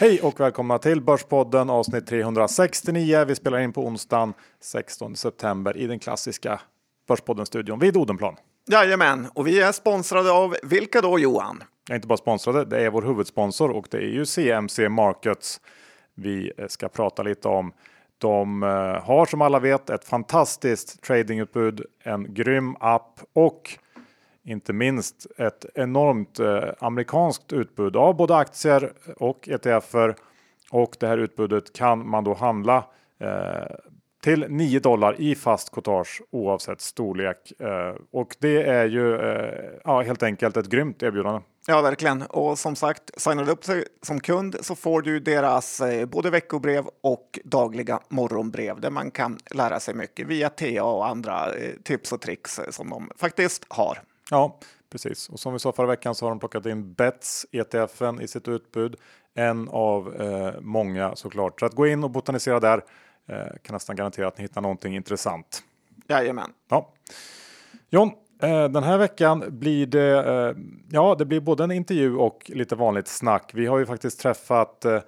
Hej och välkomna till Börspodden avsnitt 369. Vi spelar in på onsdagen 16 september i den klassiska Börspodden-studion vid Odenplan. Jajamän, och vi är sponsrade av vilka då Johan? Jag är inte bara sponsrade, det är vår huvudsponsor och det är ju CMC Markets vi ska prata lite om. De eh, har som alla vet ett fantastiskt tradingutbud, en grym app och inte minst ett enormt eh, amerikanskt utbud av både aktier och ETFer. Och det här utbudet kan man då handla eh, till 9 dollar i fast courtage oavsett storlek. Eh, och det är ju eh, ja, helt enkelt ett grymt erbjudande. Ja, verkligen. Och som sagt, signar du upp sig som kund så får du deras eh, både veckobrev och dagliga morgonbrev där man kan lära sig mycket via TA och andra eh, tips och tricks eh, som de faktiskt har. Ja, precis. Och som vi sa förra veckan så har de plockat in Bets ETFen i sitt utbud. En av eh, många såklart. Så att gå in och botanisera där eh, kan nästan garantera att ni hittar någonting intressant. Jajamän. Ja. John, eh, den här veckan blir det, eh, ja, det blir både en intervju och lite vanligt snack. Vi har ju faktiskt träffat eh,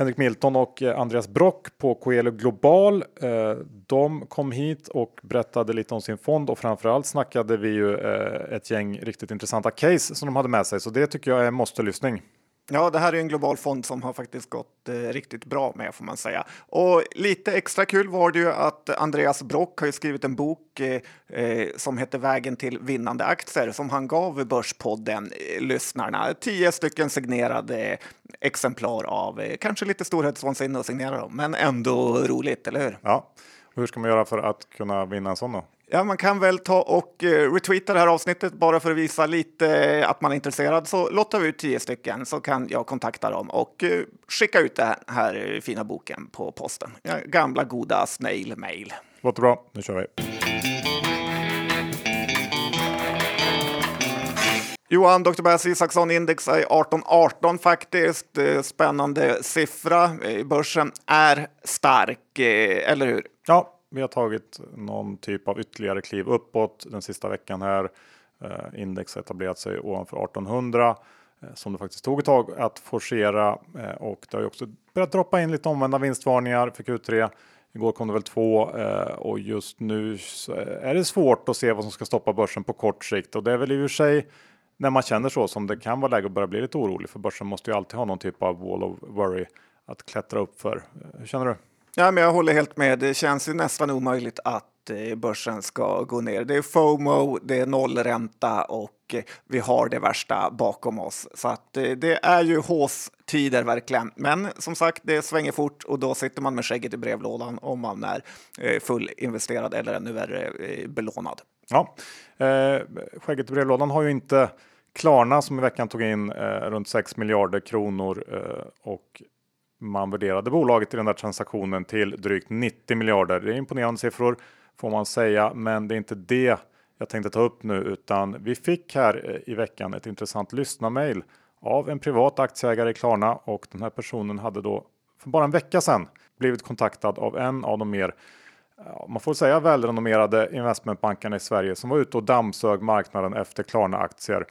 Henrik Milton och eh, Andreas Brock på Coelho Global. Eh, de kom hit och berättade lite om sin fond och framförallt snackade vi ju eh, ett gäng riktigt intressanta case som de hade med sig. Så det tycker jag är måste lyssning. Ja, det här är en global fond som har faktiskt gått eh, riktigt bra med får man säga. Och lite extra kul var det ju att Andreas Brock har ju skrivit en bok eh, eh som heter Vägen till vinnande aktier som han gav Börspodden eh, lyssnarna. Tio stycken signerade exemplar av eh, kanske lite storhetsvansinne att signera dem, men ändå roligt, eller hur? Ja, hur ska man göra för att kunna vinna en sån då? Ja, man kan väl ta och uh, retweeta det här avsnittet bara för att visa lite uh, att man är intresserad. Så lottar vi ut tio stycken så kan jag kontakta dem och skicka ut den här fina boken på posten. Gamla goda snail mail. Låter bra. Nu kör vi. Johan, Dr. Bass Isaksson index är 1818 faktiskt. Eh, spännande siffra. Eh, börsen är stark, eh, eller hur? Ja, vi har tagit någon typ av ytterligare kliv uppåt den sista veckan här. Index har etablerat sig ovanför 1800 som det faktiskt tog ett tag att forcera och det har ju också börjat droppa in lite omvända vinstvarningar för Q3. Igår kom det väl två och just nu är det svårt att se vad som ska stoppa börsen på kort sikt och det är väl i och för sig när man känner så som det kan vara läge att börja bli lite orolig för börsen måste ju alltid ha någon typ av wall of worry att klättra upp för. Hur känner du? Ja, men jag håller helt med. Det känns ju nästan omöjligt att eh, börsen ska gå ner. Det är FOMO, det är nollränta och eh, vi har det värsta bakom oss. Så att eh, det är ju håstider verkligen. Men som sagt, det svänger fort och då sitter man med skägget i brevlådan om man är fullinvesterad eller ännu värre belånad. Ja, eh, skägget i brevlådan har ju inte Klarna som i veckan tog in eh, runt 6 miljarder kronor eh, och man värderade bolaget i den där transaktionen till drygt 90 miljarder. Det är imponerande siffror får man säga, men det är inte det jag tänkte ta upp nu, utan vi fick här eh, i veckan ett intressant lyssnarmail av en privat aktieägare i Klarna och den här personen hade då för bara en vecka sedan blivit kontaktad av en av de mer man får säga välrenommerade investmentbankerna i Sverige som var ute och dammsög marknaden efter Klarna aktier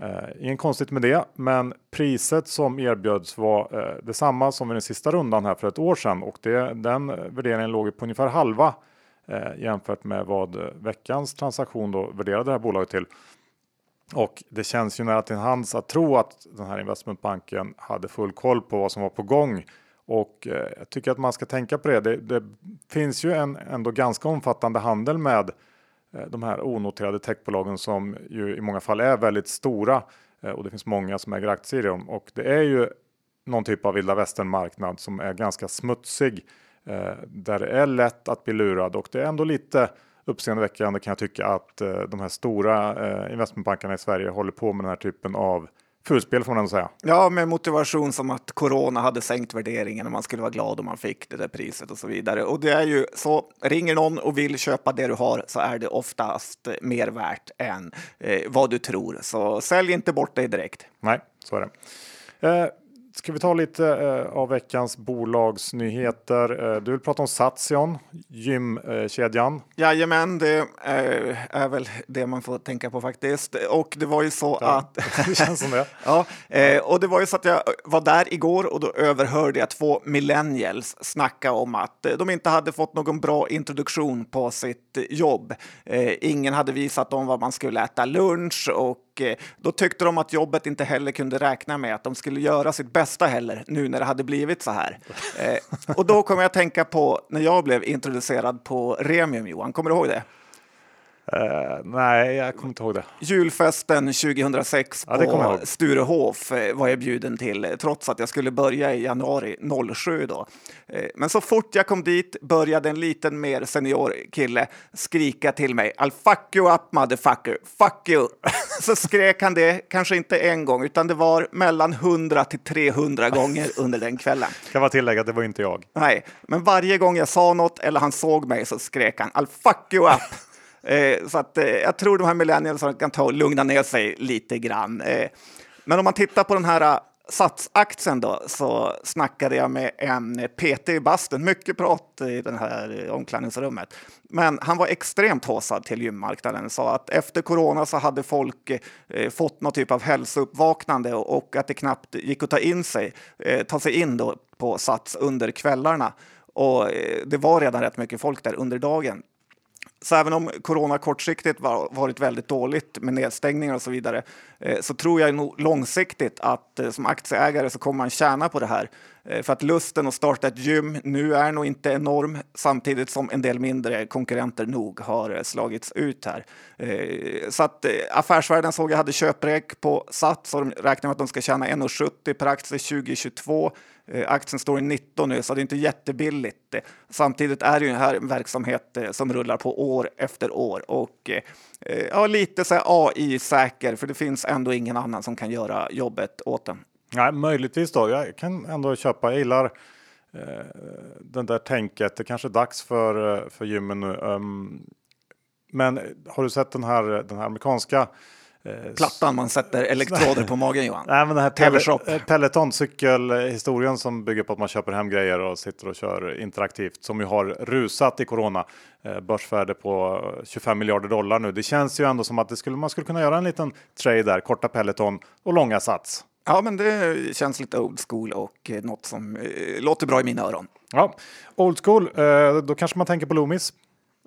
Eh, inget konstigt med det, men priset som erbjöds var eh, detsamma som i den sista rundan här för ett år sedan och det, den eh, värderingen låg på ungefär halva eh, jämfört med vad eh, veckans transaktion då värderade det här bolaget till. Och det känns ju nära till hands att tro att den här investmentbanken hade full koll på vad som var på gång. Och eh, jag tycker att man ska tänka på det. Det, det finns ju en ändå ganska omfattande handel med Eh, Eh, de här onoterade techbolagen som ju i många fall är väldigt stora eh, och det finns många som äger aktier i dem. Och det är ju någon typ av vilda västern marknad som är ganska smutsig eh, där det är lätt att bli lurad. Och det är ändå lite uppseendeväckande kan jag tycka att de här stora investmentbankerna i Sverige håller på med den här typen av fulspel får man säga. Ja, med motivation som att corona hade sänkt värderingen och man skulle vara glad om man fick det där priset och så vidare. Och det är ju så, ringer någon och vill köpa det du har så är det oftast mer värt än eh, vad du tror. Så sälj inte bort dig direkt. Nej, så är det. Eh, ska vi ta lite eh, av veckans bolagsnyheter? Eh, du vill prata om Satsion, gymkedjan. Jajamän, det eh, är väl det man får tänka på faktiskt. Och det var ju så Ja, att... det känns som det. Ja, eh, och det var ju så att jag var där igår och då överhörde jag två millennials snacka om att eh, de inte hade fått någon bra introduktion på sitt eh, jobb. Eh, ingen hade visat dem vad man skulle äta lunch och och eh, då tyckte de att jobbet inte heller kunde räkna med att de skulle göra sitt bästa heller nu när det hade blivit så här. Eh, och då kommer jag att tänka på när jag blev introducerad på Remium, Johan. Kommer du ihåg det? Eh, nej, jag kommer inte ihåg det. Julfesten 2006 Ja, på. Sturehof eh, var jag bjuden till, eh, trots att jag skulle börja i januari 07 då. Men så fort jag kom dit började en liten mer senior kille skrika till mig I'll fuck you up motherfucker, fuck you. Så skrek han det, kanske inte en gång, utan det var mellan 100 till 300 gånger under den kvällen. Kan vara tillägga att det var inte jag. Nej, men varje gång jag sa något eller han såg mig så skrek han I'll fuck you up. Eh, så att, eh, jag tror de här millennialsarna kan ta och lugna ner sig lite grann. Eh, men om man tittar på den här eh, satsaktien då så snackade jag med en eh, PT i bastun. Mycket prat i det här eh, omklädningsrummet. Men han var extremt haussad till gymmarknaden. Sa att efter corona så hade folk eh, fått någon typ av hälsouppvaknande och, och att det knappt gick att ta in sig, eh, ta sig in då på Sats under kvällarna. Och eh, det var redan rätt mycket folk där under dagen. Så även om corona kortsiktigt var, varit väldigt dåligt med nedstängningar och så vidare eh, så tror jag nog långsiktigt att eh, som aktieägare så kommer man tjäna på det här. Eh, för att lusten att starta ett gym nu är nog inte enorm samtidigt som en del mindre konkurrenter nog har eh, slagits ut här. Eh, så att eh, Affärsvärlden såg jag hade köprek på Sats och de räknar med att de ska tjäna 1,70 per aktie 2022. Eh, aktien står i 19 nu, så det är inte jättebilligt. Eh, samtidigt är det ju här en verksamhet eh, som rullar på år efter år och ja, lite så här AI-säker, för det finns ändå ingen annan som kan göra jobbet åt den. Nej, möjligtvis då. Jag kan ändå köpa. Jag gillar eh, den där tänket. Det kanske är dags för, för gymmen nu. Um, men har du sett den här, den här amerikanska Plattan man sätter elektroder på magen, Johan. Nej, men den här. Pelle, eh, Peloton cykelhistorien som bygger på att man köper hem grejer och sitter och kör interaktivt som ju har rusat i corona. Eh, börsvärde på 25 miljarder dollar nu. Det känns ju ändå som att det skulle, man skulle kunna göra en liten trade där, korta Peloton och långa sats. Ja, men det känns lite old school och eh, något som eh, låter bra i mina öron. Ja, old school. Eh, då kanske man tänker på Loomis.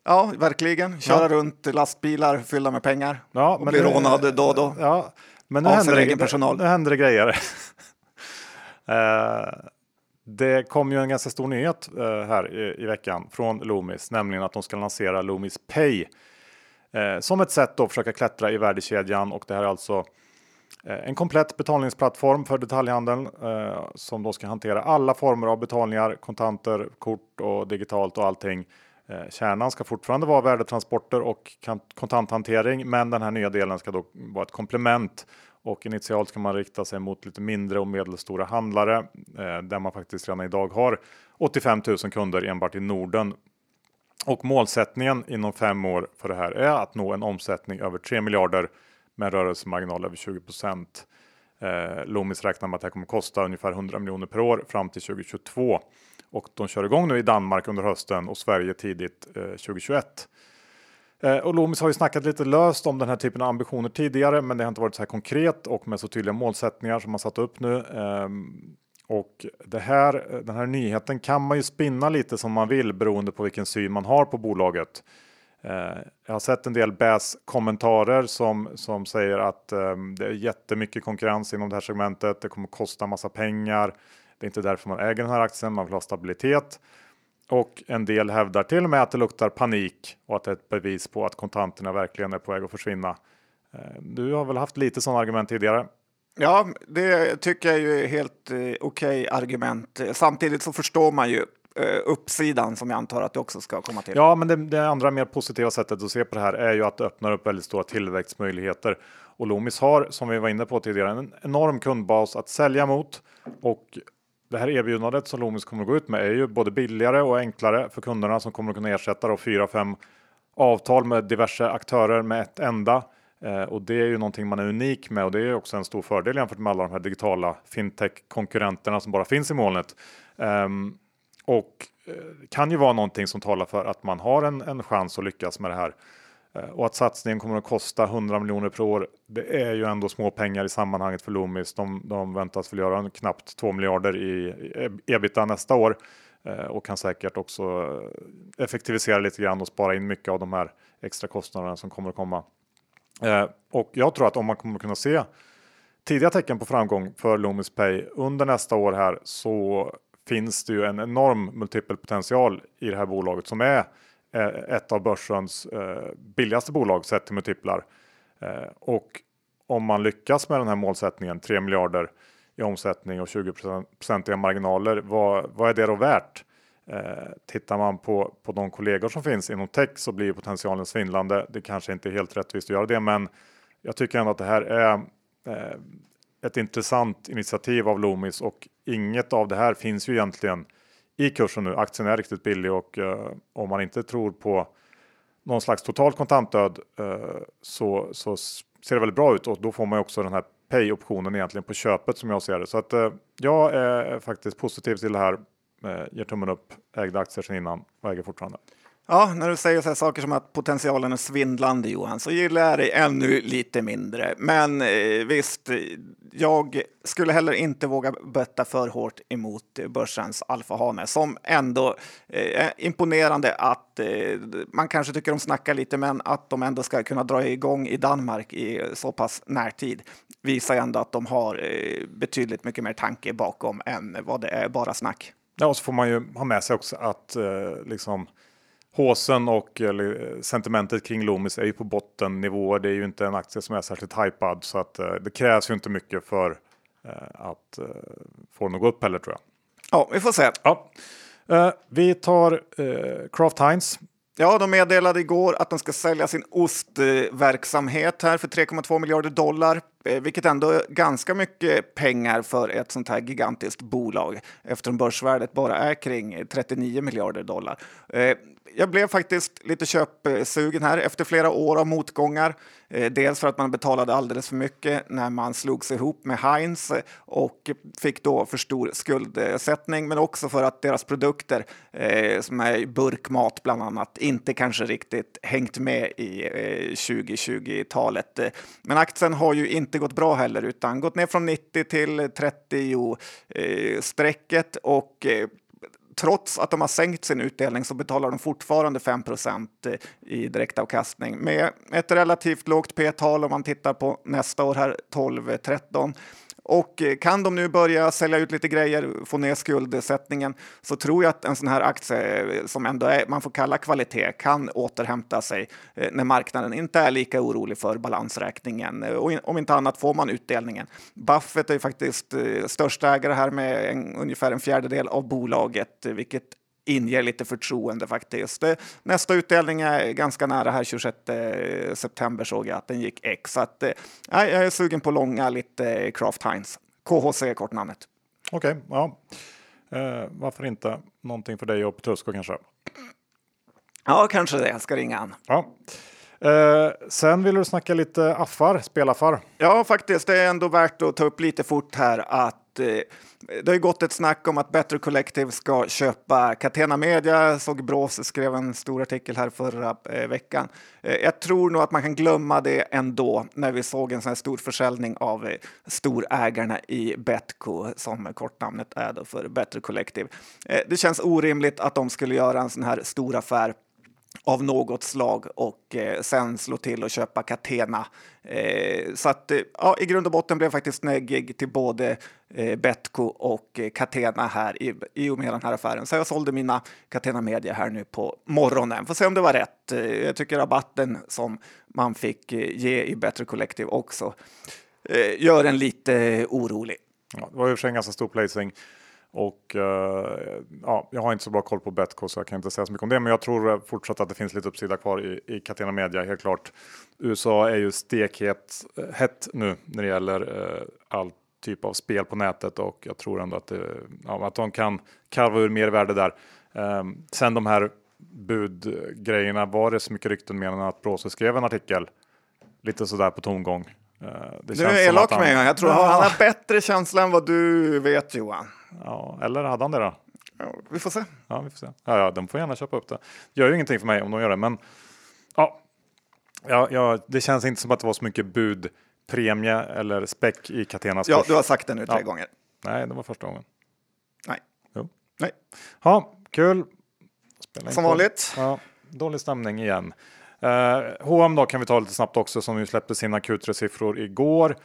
Ja, verkligen. Köra Ja. runt lastbilar fyllda med pengar Ja, och bli nu- rånad då och då. Ja, men nu Av händer, sin egen personal. nu händer det grejer. Eh, det kom ju en ganska stor nyhet eh, här i, i veckan från Loomis, nämligen att de ska lansera Loomis Pay eh, som ett sätt att försöka klättra i värdekedjan och det här är alltså en komplett betalningsplattform för detaljhandeln som då ska hantera alla former av betalningar, kontanter, kort och digitalt och allting. Eh, kärnan ska fortfarande vara värdetransporter och kontanthantering, men den här nya delen ska då vara ett komplement och initialt ska man rikta sig mot lite mindre och medelstora handlare eh, där man faktiskt redan idag har 85 000 kunder enbart i Norden. Och målsättningen inom fem år för det här är att nå en omsättning över 3 miljarder med en rörelsemarginal över 20 procent. Eh, Loomis räknar med att det här kommer kosta ungefär 100 miljoner per år fram till 2022 och de kör igång nu i Danmark under hösten och Sverige tidigt eh, 2021. Eh, och Loomis har ju snackat lite löst om den här typen av ambitioner tidigare, men det har inte varit så här konkret och med så tydliga målsättningar som man satt upp nu. Ehm, och det här, den här nyheten kan man ju spinna lite som man vill beroende på vilken syn man har på bolaget. Eh, jag har sett en del BAS-kommentarer som, som säger att ehm, det är jättemycket konkurrens inom det här segmentet. Det kommer kosta massa pengar. Det är inte därför man äger den här aktien. Man vill ha stabilitet. Och en del hävdar till och med att det luktar panik och att det är ett bevis på att kontanterna verkligen är på väg att försvinna. Eh, Du har väl haft lite sådana argument tidigare? Ja, det tycker jag är helt eh, okej argument. Eh, Samtidigt så förstår man ju eh, uppsidan som jag antar att det också ska komma till. Ja, men det, det andra mer positiva sättet att se på det här är ju att det öppnar upp väldigt stora tillväxtmöjligheter. Och Loomis har, som vi var inne på tidigare, en enorm kundbas att sälja mot. Och det här erbjudandet som Loomis kommer att gå ut med är ju både billigare och enklare för kunderna som kommer att kunna ersätta då fyra, fem avtal med diverse aktörer med ett enda. Eh, och det är ju någonting man är unik med och det är också en stor fördel jämfört med alla de här digitala fintech-konkurrenterna som bara finns i molnet. Eh, och eh, kan ju vara någonting som talar för att man har en, en chans att lyckas med det här. Eh, och att satsningen kommer att kosta 100 miljoner per år, det är ju ändå små pengar i sammanhanget för Loomis. De, de väntas väl göra knappt 2 miljarder i ebita nästa år eh, och kan säkert också effektivisera lite grann och spara in mycket av de här extra kostnaderna som kommer att komma. Eh, och jag tror att om man kommer kunna se tidiga tecken på framgång för Loomis Pay under nästa år här så finns det ju en enorm multipelpotential i det här bolaget som är eh, Eh, ett av börsens eh, billigaste bolag sett till multiplar. Eh, och om man lyckas med den här målsättningen 3 miljarder i omsättning och 20 procentiga marginaler, vad, vad är det då värt? tittar man på, på de kollegor som finns inom tech så blir potentialen svindlande. Det kanske inte är helt rättvist att göra det, men jag tycker ändå att det här är ett intressant initiativ av Loomis och inget av det här finns ju egentligen i kursen nu. Aktien är riktigt billig och eh, om man inte tror på någon slags total kontantdöd eh, så, så ser det väldigt bra ut och då får man ju också den här pay optionen egentligen på köpet som jag ser det. Så att eh, jag är faktiskt positiv till det här. Eh, ger tummen upp, ägde aktier sedan innan och äger fortfarande. Ja, när du säger så här saker som att potentialen är svindlande Johan, så gillar jag dig ännu lite mindre. Men eh, visst, jag skulle heller inte våga bötta för hårt emot börsens alfahane som ändå eh, är imponerande att eh, man kanske tycker de snackar lite, men att de ändå ska kunna dra igång i Danmark i så pass närtid visar ändå att de har eh, betydligt mycket mer tanke bakom än vad det är bara snack. Ja, och så får man ju ha med sig också att eh, liksom Håsen och eller, sentimentet kring Loomis är ju på bottennivå. Det är ju inte en aktie som är särskilt hypad så att eh, det krävs ju inte mycket för eh, att eh, få den att gå upp heller tror jag. Ja, vi får se. Ja. Eh, vi tar eh, Kraft Heinz. Ja, de meddelade igår att de ska sälja sin ostverksamhet här för 3,2 miljarder dollar, eh, vilket ändå är ganska mycket pengar för ett sånt här gigantiskt bolag eftersom börsvärdet bara är kring 39 miljarder dollar jag blev faktiskt lite köpsugen här efter flera år av motgångar. Eh, dels för att man betalade alldeles för mycket när man slogs ihop med Heinz och fick då för stor skuldsättning, men också för att deras produkter, eh, som är burkmat bland annat, inte kanske riktigt hängt med i eh, 2020-talet. Men aktien har ju inte gått bra heller, utan gått ner från 90 till 30 strecket och trots att de har sänkt sin utdelning så betalar de fortfarande 5% eh, i direktavkastning med ett relativt lågt P-tal om man tittar på nästa år här 12-13. Och eh, kan de nu börja sälja ut lite grejer, få ner skuldsättningen, så tror jag att en sån här aktie eh, som ändå är, man får kalla kvalitet kan återhämta sig eh, när marknaden inte är lika orolig för balansräkningen. Och om inte annat får man utdelningen. Buffett är faktiskt största ägare här med en, ungefär en fjärdedel av bolaget, vilket inger lite förtroende faktiskt. Nästa utdelning är ganska nära här, 26 september såg jag att den gick X. Så att, jag är sugen på långa lite Kraft Heinz. KHC är kortnamnet. Okej, okay, ja. Eh, varför inte någonting för dig och Petrusco kanske? Ja, kanske det. Jag ska ringa han. Ja. Eh, sen vill du snacka lite affar, spelaffar. Ja, faktiskt. Det är ändå värt att ta upp lite fort här att eh, det har ju gått ett snack om att Better Collective ska köpa Catena Media. Jag såg Brås skrev en stor artikel här förra eh, veckan. Eh, jag tror nog att man kan glömma det ändå när vi såg en sån här stor försäljning av eh, storägarna i Betco som kortnamnet är då för Better Collective. Eh, det känns orimligt att de skulle göra en sån här stor affär av något slag och eh, sen slå till och köpa Catena. Eh, så att eh, ja, i grund och botten blev jag faktiskt neggig till både eh, Betco och eh, Catena här i, i och med den här affären. Så jag sålde mina Catena Media här nu på morgonen. Får se om det var rätt. Eh, jag tycker rabatten som man fick eh, ge i Better Collective också eh, gör en lite eh, orolig. Ja, det var ju för sig en ganska stor placing. Och uh, ja, jag har inte så bra koll på Betco så jag kan inte säga så mycket om det. Men jag tror fortsatt att det finns lite uppsida kvar i, i Catena Media, helt klart. USA är ju stekhet eh, hett nu när det gäller all typ av spel på nätet och jag tror ändå att, det, ja, att de kan karva ur mer värde där. Um, sen de här budgrejerna var det så mycket rykten med att Bråse skrev en artikel lite sådär på tomgång. Eh, det du är elak med han, jag tror ja. han har bättre känsla än vad du vet Johan. Ja, eller hade han det då? Ja, vi får se. Ja, vi får se. Ja, ja, de får gärna köpa upp det. Gör ju ingenting för mig om de gör det, men ja, ja, ja, det känns inte som att det var så mycket budpremie eller späck i Catenas Ja, du har sagt det nu tre ja. gånger. Nej, det var första gången. Nej. Jo. Nej. Ja, kul. Spelar som vanligt. Ja, dålig stämning igen. Eh, H&M då kan vi ta lite snabbt också som ju släppte sina Q3-siffror igår.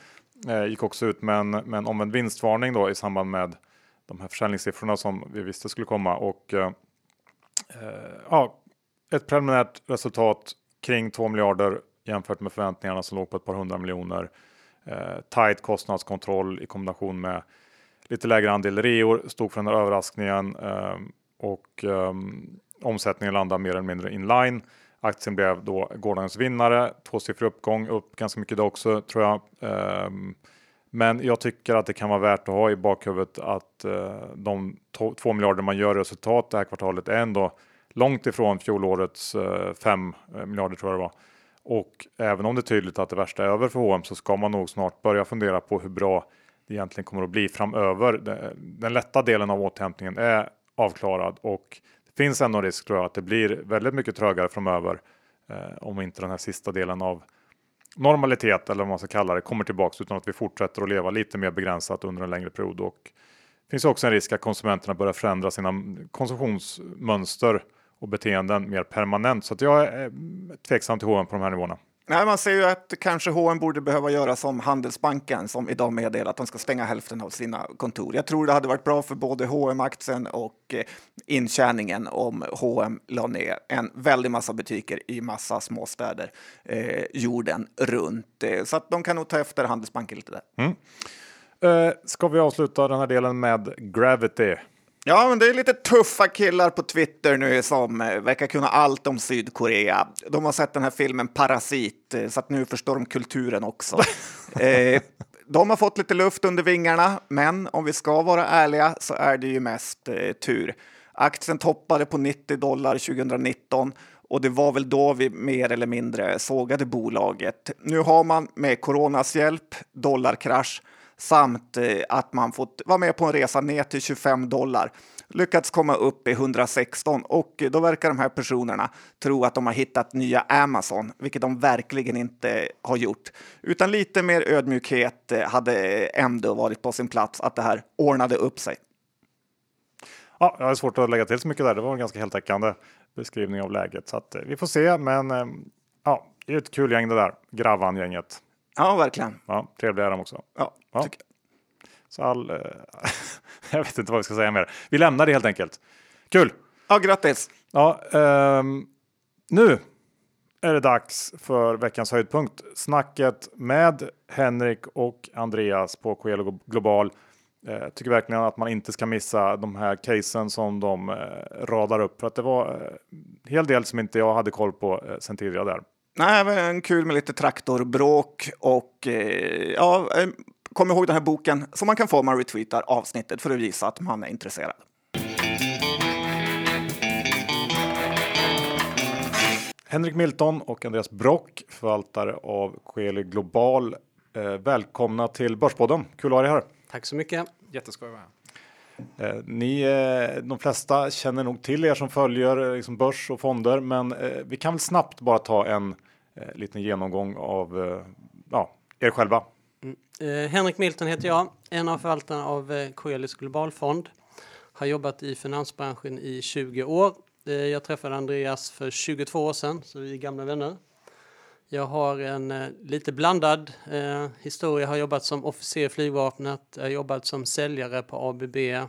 Eh, gick också ut med en, med en omvänd vinstvarning då i samband med de här försäljningssiffrorna som vi visste skulle komma och eh, eh ja, ett preliminärt resultat kring 2 miljarder jämfört med förväntningarna som låg på ett par hundra miljoner. Eh, tight kostnadskontroll i kombination med lite lägre andel reor stod för den här överraskningen eh, och eh, omsättningen landade mer eller mindre inline. Aktien blev då gårdagens vinnare, tvåsiffrig uppgång, upp ganska mycket då också tror jag. Eh, men jag tycker att det kan vara värt att ha i bakhuvudet att eh, de 2 miljarder man gör i resultat det här kvartalet är ändå långt ifrån fjolårets eh, 5 eh, miljarder tror jag det var. Och även om det är tydligt att det värsta är över för H&M så ska man nog snart börja fundera på hur bra det egentligen kommer att bli framöver. Den lätta delen av återhämtningen är avklarad och det finns ändå risk tror jag att det blir väldigt mycket trögare framöver eh, om inte den här sista delen av normalitet eller vad man ska kalla det kommer tillbaks utan att vi fortsätter att leva lite mer begränsat under en längre period. Och det finns också en risk att konsumenterna börjar förändra sina konsumtionsmönster och beteenden mer permanent. Så att jag är eh, tveksam till H&M på de här nivåerna. Nej, man ser ju att kanske H&M borde behöva göra som Handelsbanken som idag meddelar att de ska stänga hälften av sina kontor. Jag tror det hade varit bra för både hm aktien och eh, intjäningen om H&M la ner en väldig massa butiker i massa småstäder eh, jorden runt. Eh, så att de kan nog ta efter Handelsbanken lite där. Mm. Eh, ska vi avsluta den här delen med Gravity? Ja, men det är lite tuffa killar på Twitter nu som eh, verkar kunna allt om Sydkorea. De har sett den här filmen Parasit, eh, så att nu förstår de kulturen också. eh, de har fått lite luft under vingarna, men om vi ska vara ärliga så är det ju mest eh, tur. Aktien toppade på 90 dollar 2019 och det var väl då vi mer eller mindre sågade bolaget. Nu har man med coronas hjälp, dollarkrasch, samt eh, att man fått vara med på en resa ner till 25 dollar lyckats komma upp i 116 och då verkar de här personerna tro att de har hittat nya Amazon, vilket de verkligen inte har gjort. Utan lite mer ödmjukhet eh, hade ändå varit på sin plats att det här ordnade upp sig. Ja, jag har svårt att lägga till så mycket där. Det var en ganska heltäckande beskrivning av läget så att eh, vi får se. Men ja, det är ett kul gäng det där, Gravan-gänget. Ja, verkligen. Ja, trevliga är de också. Ja, ja. Tycker jag. Så all, eh, jag vet inte vad vi ska säga mer. Vi lämnar det helt enkelt. Kul! Ja, grattis! Ja, um, nu är det dags för veckans höjdpunkt. Snacket med Henrik och Andreas på Coelo Global. Eh, tycker verkligen att man inte ska missa de här casen som de eh, radar upp. För att det var en hel del som inte jag hade koll på sen tidigare där. Nej, men kul med lite traktorbråk och eh, ja, eh, kom ihåg den här boken som man kan få om man retweetar avsnittet för att visa att man är intresserad. Henrik Milton och Andreas Brock, förvaltare av Coeli Global. Eh, välkomna till Börspodden. Kul att ha er här. Tack så mycket. Jätteskoj att vara här. Eh, ni, eh, de flesta känner nog till er som följer eh, liksom börs och fonder, men vi kan väl snabbt bara ta en liten genomgång av ja, er själva. Mm. Henrik Milton heter jag, en av förvaltarna av Coelis Coelis Globalfond. Har jobbat i finansbranschen i 20 år. Jag träffade Andreas för 22 år sedan, så vi är gamla vänner. Jag har en eh, lite blandad eh, historia. Jag har jobbat som officer i flygvapnet, jag har jobbat som säljare på ABB. Jag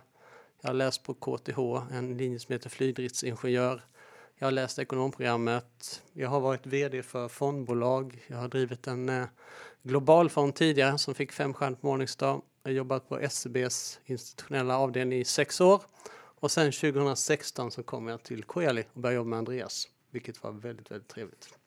har läst på KTH, en linje som heter flygdriftsingenjör. Jag har läst ekonomprogrammet. Jag har varit vd för fondbolag. Jag har drivit en eh, global fond tidigare som fick fem stjärnor på Morningstar. Jag har jobbat på SCBs institutionella avdelning i sex år. Och sen 2016 så kom jag till Coeli och började jobba med Andreas, vilket var väldigt, väldigt trevligt.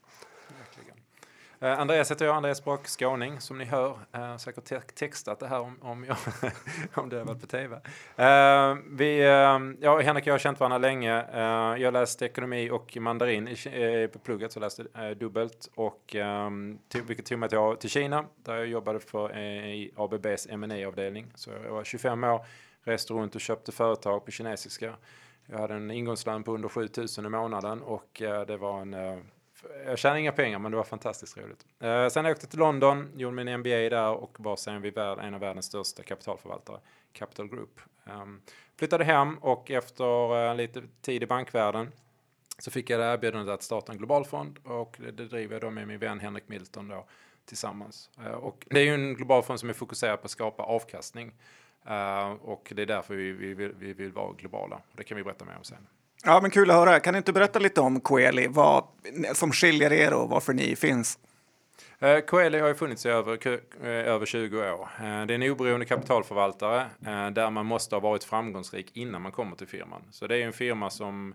Eh, Andreas heter jag, Andreas Brock, skåning som ni hör. Eh, säkert te textat det här om, om, jag, om det har varit på tv. Eh, vi, eh, ja, Henrik och jag har känt varandra länge. Eh, jag läste ekonomi och mandarin i, eh, på plugget, så jag läste eh, dubbelt. Och, eh, till, vilket tog mig till, till Kina där jag jobbade för, eh, i ABBs ma avdelning Så jag var 25 år, reste runt och köpte företag på kinesiska. Jag hade en ingångslön på under 7000 i månaden och eh, det var en eh, jag tjänade inga pengar men det var fantastiskt roligt. Eh, sen åkte jag till London, gjorde min MBA där och var sen vid en av världens största kapitalförvaltare, Capital Group. Um, flyttade hem och efter uh, lite tid i bankvärlden så fick jag det erbjudandet att starta en global fond och det, det driver jag då med min vän Henrik Milton då tillsammans. Uh, och det är ju en global fond som är fokuserad på att skapa avkastning. Uh, och det är därför vi, vi, vi, vi vill vara globala. Det kan vi berätta mer om sen. Ja, men kul att höra. Kan du inte berätta lite om Coeli, vad som skiljer er och varför ni finns? Eh, Coeli har ju funnits i över, eh, över 20 år. Eh, det är en oberoende kapitalförvaltare där man måste ha varit framgångsrik innan man kommer till firman. Så det är en firma som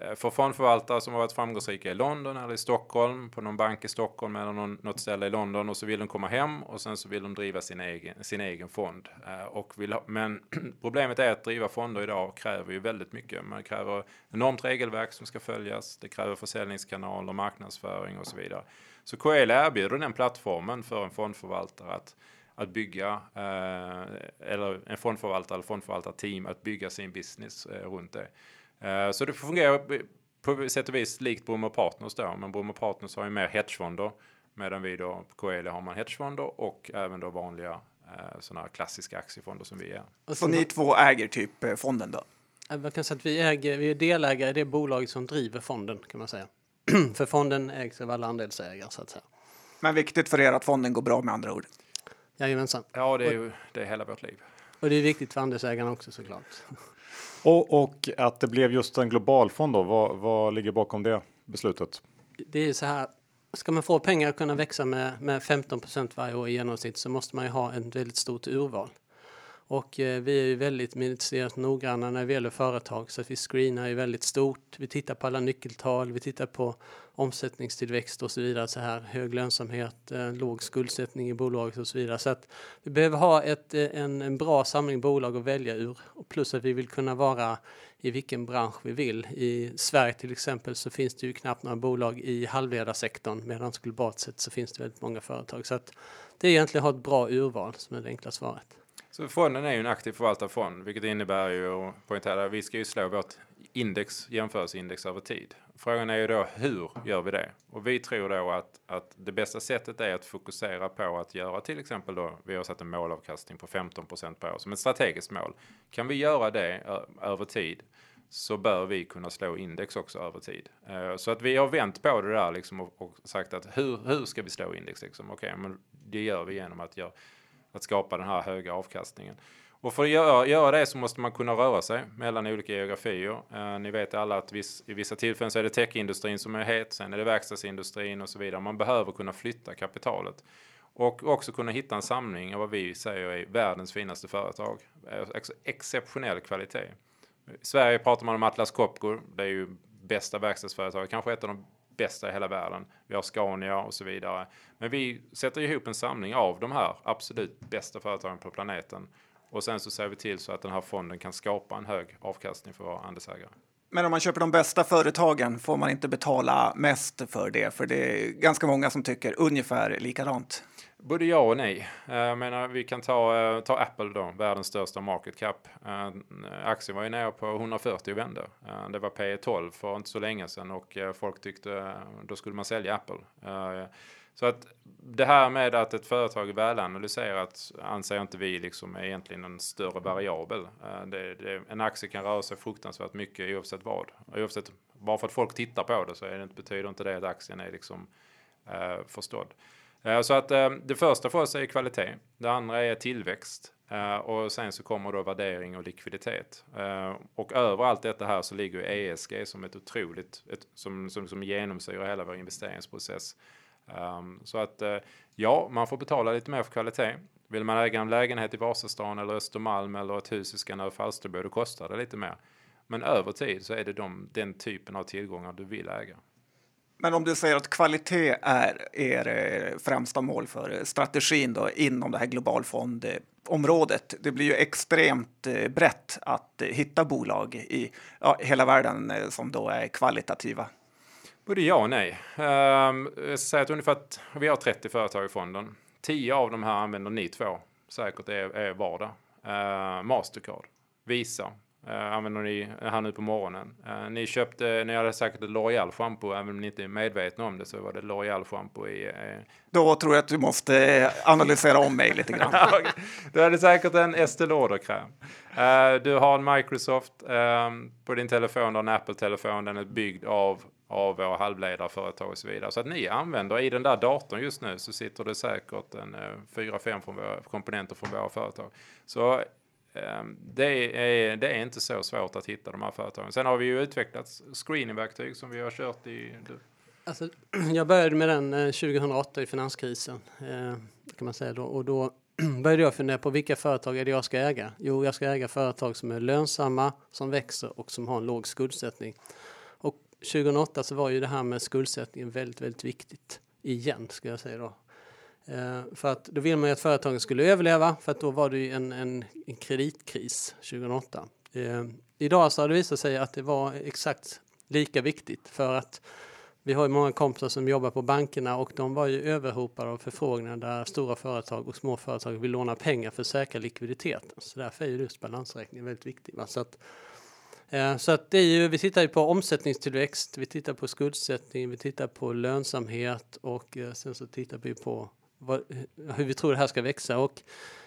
Eh, för fondförvaltare som har varit framgångsrika i London eller i Stockholm, på någon bank i Stockholm eller någon, något ställe i London och så vill de komma hem och sen så vill de driva sin egen, sin egen fond. Eh, och vill ha, men problemet är att driva fonder idag kräver ju väldigt mycket. Man kräver enormt regelverk som ska följas, det kräver försäljningskanaler, marknadsföring och så vidare. Så KL erbjuder den plattformen för en fondförvaltare att att bygga, eh, eller en fondförvaltare eller fondförvaltarteam att bygga sin business runt det. Eh, så det fungerar på sätt och vis likt Bromma Partners då, men Bromma Partners har ju mer hedgefonder medan vi då på Coeli har man hedgefonder och även då vanliga eh, sådana här klassiska aktiefonder som vi är. Så ni två äger typ eh, fonden då? Jag kan säga att vi, äger, vi är delägare i det bolag som driver fonden kan man säga. för fonden ägs av alla andelsägare så att säga. Men viktigt för er att fonden går bra med andra ord? Jajamensan. Ja, det är ju det är hela vårt liv. Och det är viktigt för andelsägarna också såklart. Och, och att det blev just en global fond då, vad, vad ligger bakom det beslutet? Det är så här, ska man få pengar att kunna växa med, med 15% varje år i genomsnitt så måste man ju ha ett väldigt stort urval. Och eh, vi är ju väldigt minutiöst noggranna när det gäller företag så att vi screenar ju väldigt stort. Vi tittar på alla nyckeltal, vi tittar på omsättningstillväxt och så vidare, så här hög lönsamhet, eh, låg skuldsättning i bolaget och så vidare. Så att vi behöver ha ett, eh, en, en bra samling bolag att välja ur och plus att vi vill kunna vara i vilken bransch vi vill. I Sverige till exempel så finns det ju knappt några bolag i halvledarsektorn medan globalt sett så finns det väldigt många företag. Så att det är egentligen att ha ett bra urval som är det enkla svaret. Så fonden är ju en aktiv förvaltarfond, vilket innebär ju att poängtera att vi ska ju slå vårt index, jämförelseindex över tid. Frågan är ju då hur gör vi det? Och vi tror då att, att det bästa sättet är att fokusera på att göra till exempel då, vi har satt en målavkastning på 15 per år som ett strategiskt mål. Kan vi göra det över tid så bör vi kunna slå index också över tid. Eh, så att vi har vänt på det där liksom och, och sagt att hur, hur ska vi slå index? Liksom? Okej, okay, men det gör vi genom att göra att skapa den här höga avkastningen. Och för att göra, göra det så måste man kunna röra sig mellan olika geografier. Eh, ni vet alla att viss, i vissa tillfällen så är det techindustrin som är het, sen är det verkstadsindustrin och så vidare. Man behöver kunna flytta kapitalet. Och också kunna hitta en samling av vad vi säger är världens finaste företag. Eh, ex exceptionell kvalitet. I Sverige pratar man om Atlas Copco, det är ju bästa verkstadsföretaget, kanske ett av de bästa i hela världen. Vi har Scania och så vidare. Men vi sätter ihop en samling av de här absolut bästa företagen på planeten. Och sen så ser vi till så att den här fonden kan skapa en hög avkastning för våra andelsägare. Men om man köper de bästa företagen får man inte betala mest för det? För det är ganska många som tycker ungefär likadant. Både ja och nej. Eh, jag menar, vi kan ta, eh, ta Apple då, världens största market cap. Eh, aktien var ju nere på 140 och vände. Det var P 12 för inte så länge sedan och folk tyckte då skulle man sälja Apple. Så att det här med att ett företag är välanalyserat anser inte vi liksom är egentligen en större variabel. Eh, det, det, en aktie kan röra sig fruktansvärt mycket oavsett vad. Oavsett, bara för att folk tittar på det så är det, betyder inte det att aktien är liksom eh, förstådd. Eh, så att eh, det första för oss är kvalitet. Det andra är tillväxt. Eh, och sen så kommer då värdering och likviditet. Eh, och över allt detta här så ligger ESG som ett otroligt, ett, som, som, som genomsyrar hela vår investeringsprocess. Um, så att uh, ja, man får betala lite mer för kvalitet. Vill man äga en lägenhet i Vasastan eller Östermalm eller ett hus i Skanör Falsterbo, då kostar det lite mer. Men över tid så är det de, den typen av tillgångar du vill äga. Men om du säger att kvalitet är er eh, främsta mål för eh, strategin då, inom det här globalfondområdet. Det blir ju extremt brett att hitta bolag i ja, hela världen som då är kvalitativa. Både ja och nej. Um, jag säga att ungefär att vi har 30 företag i fonden. 10 av de här använder ni två säkert är, är vardag. Uh, Mastercard, Visa, Uh, använder ni här nu på morgonen. Uh, ni köpte, ni hade säkert ett L'Oreal shampoo, även om ni inte är medvetna om det så var det L'Oreal shampoo i... Uh... Då tror jag att du måste analysera om mig lite grann. du hade säkert en Estée Lauder-kräm. du har en Microsoft på din telefon, du har en Apple-telefon, den är byggd av av våra halvledarföretag och så vidare. Så att ni använder i den där datorn just nu så sitter det säkert en eh, fyra, fem komponenter från våra företag. Så ehm, det är, det är inte så svårt att hitta de här företagen. Sen har vi ju utvecklat screeningverktyg som vi har kört i... Alltså, jag började med den eh, 2008 i finanskrisen eh, kan man säga då, och då började jag fundera på vilka företag är det jag ska äga? Jo, jag ska äga företag som är lönsamma, som växer och som har en låg skuldsättning. 2008 så var ju det här med skuldsättningen väldigt, väldigt viktigt igen, ska jag säga då. Eh, för att då vill man ju att företagen skulle överleva för att då var det ju en, en, en kreditkris 2008. Eh, idag så har det visat sig att det var exakt lika viktigt för att vi har ju många kompisar som jobbar på bankerna och de var ju överhopade av förfrågningar där stora företag och små företag vill låna pengar för att säkra likviditeten. Så därför är ju just balansräkningen väldigt viktig. Så att, eh, Eh, så att det är ju, vi tittar ju på omsättningstillväxt, vi tittar på skuldsättning, vi tittar på lönsamhet och eh, sen så tittar vi på vad, eh, hur vi tror det här ska växa. Och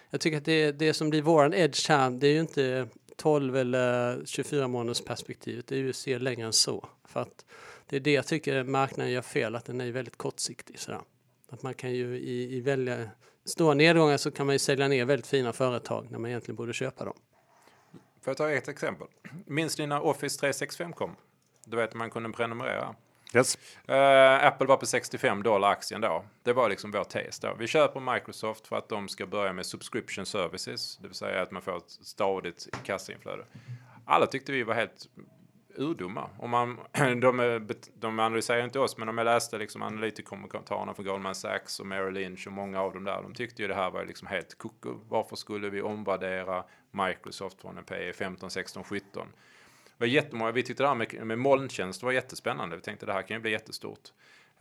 jag tycker att det, det som blir våran edge här, det är ju inte 12 eller 24 månaders perspektiv, det är ju att se längre än så. För att det är det jag tycker marknaden gör fel, att den är väldigt kortsiktig. Sådär. Att man kan ju i, i välja stora nedgångar så kan man ju sälja ner väldigt fina företag när man egentligen borde köpa dem. Får jag ta ett exempel? Minns ni när Office 365 kom? Du vet man kunde prenumerera. Yes. Uh, Apple var på 65 dollar aktien då. Det var liksom vår tes då. Vi köper Microsoft för att de ska börja med subscription services, det vill säga att man får ett stadigt kassainflöde. Alla tyckte vi var helt urdumma. Och man, de, de analyserar inte oss, men de läste liksom analytikerkommentarerna från Goldman Sachs och Merrill Lynch och många av dem där. De tyckte ju det här var liksom helt koko. Varför skulle vi omvärdera Microsoft från en PE 15, 16, 17? Det var jättemånga, vi tyckte det här med, med molntjänst var jättespännande. Vi tänkte det här kan ju bli jättestort.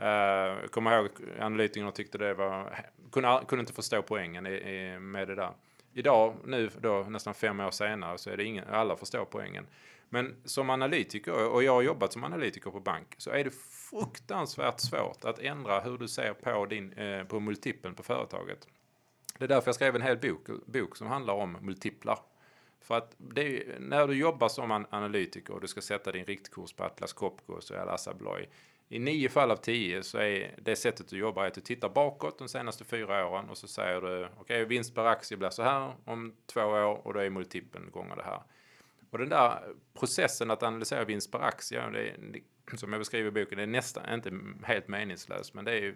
Uh, jag kommer ihåg analytikerna tyckte det var, kunde, kunde inte förstå poängen i, i, med det där. Idag, nu då nästan fem år senare, så är det ingen, alla förstår poängen. Men som analytiker, och jag har jobbat som analytiker på bank, så är det fruktansvärt svårt att ändra hur du ser på, din, eh, på multipeln på företaget. Det är därför jag skrev en hel bok, bok som handlar om multiplar. För att är, när du jobbar som analytiker och du ska sätta din riktkurs på Atlas Copco så är Abloy. I nio fall av tio så är det sättet du jobbar att du tittar bakåt de senaste fyra åren och så säger du okej okay, vinst per aktie blir så här om två år och då är multipeln gånger det här. Och den där processen att analysera vinst per aktie, det, det, som jag beskriver i boken, det är nästan inte helt meningslöst men det är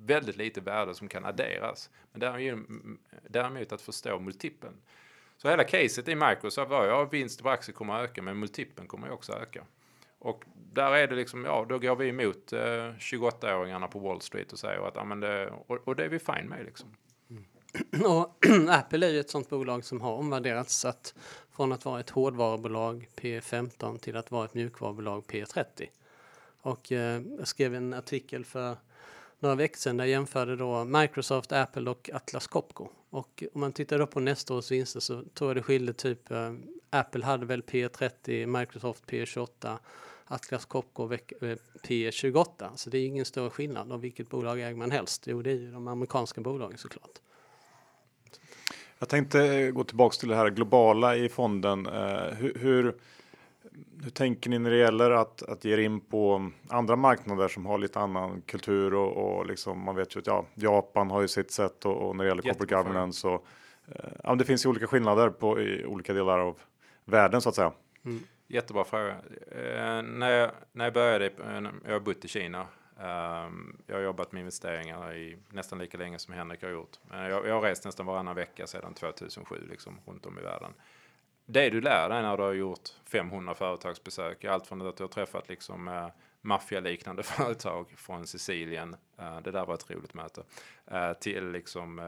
väldigt lite värde som kan adderas. Men däremot att förstå multipeln. Så hela caset i Microsoft var ja, vinst på aktie kommer att öka, men multipeln kommer ju också att öka. Och där är det liksom, ja, då går vi emot eh, 28-åringarna på Wall Street och säger att, ja, men det, och, och det är vi fine med liksom. Mm. Och Apple är ju ett sånt bolag som har omvärderats så att från att vara ett hårdvarubolag P15 till att vara ett mjukvarubolag P30. Och eh, jag skrev en artikel för några veckor sedan där jag jämförde då Microsoft, Apple och Atlas Copco. Och om man tittar då på nästa års vinster så tror jag det skilde typ eh, Apple hade väl P30, Microsoft P28, Atlas Copco eh, P28. Så det är ingen större skillnad. Och vilket bolag äger man helst? Jo, det är ju de amerikanska bolagen såklart. Jag tänkte gå tillbaks till det här globala i fonden. Eh, hur, hur hur tänker ni när det gäller att, att ge er in på andra marknader som har lite annan kultur och, och liksom, man vet ju att ja, Japan har ju sitt sätt och, och när det gäller corporate governance och eh, ja, det finns ju olika skillnader på i olika delar av världen så att säga. Mm. Jättebra fråga. Eh, när, jag, när jag började, eh, jag har bott i Kina. Ehm, jag har jobbat med investeringar i nästan lika länge som Henrik har gjort. Eh, jag, jag har rest nästan varannan vecka sedan 2007 liksom, runt om i världen det du lär dig när du har gjort 500 företagsbesök, allt från att du har träffat liksom eh, maffialiknande företag från Sicilien. Eh, det där var ett roligt möte. Till liksom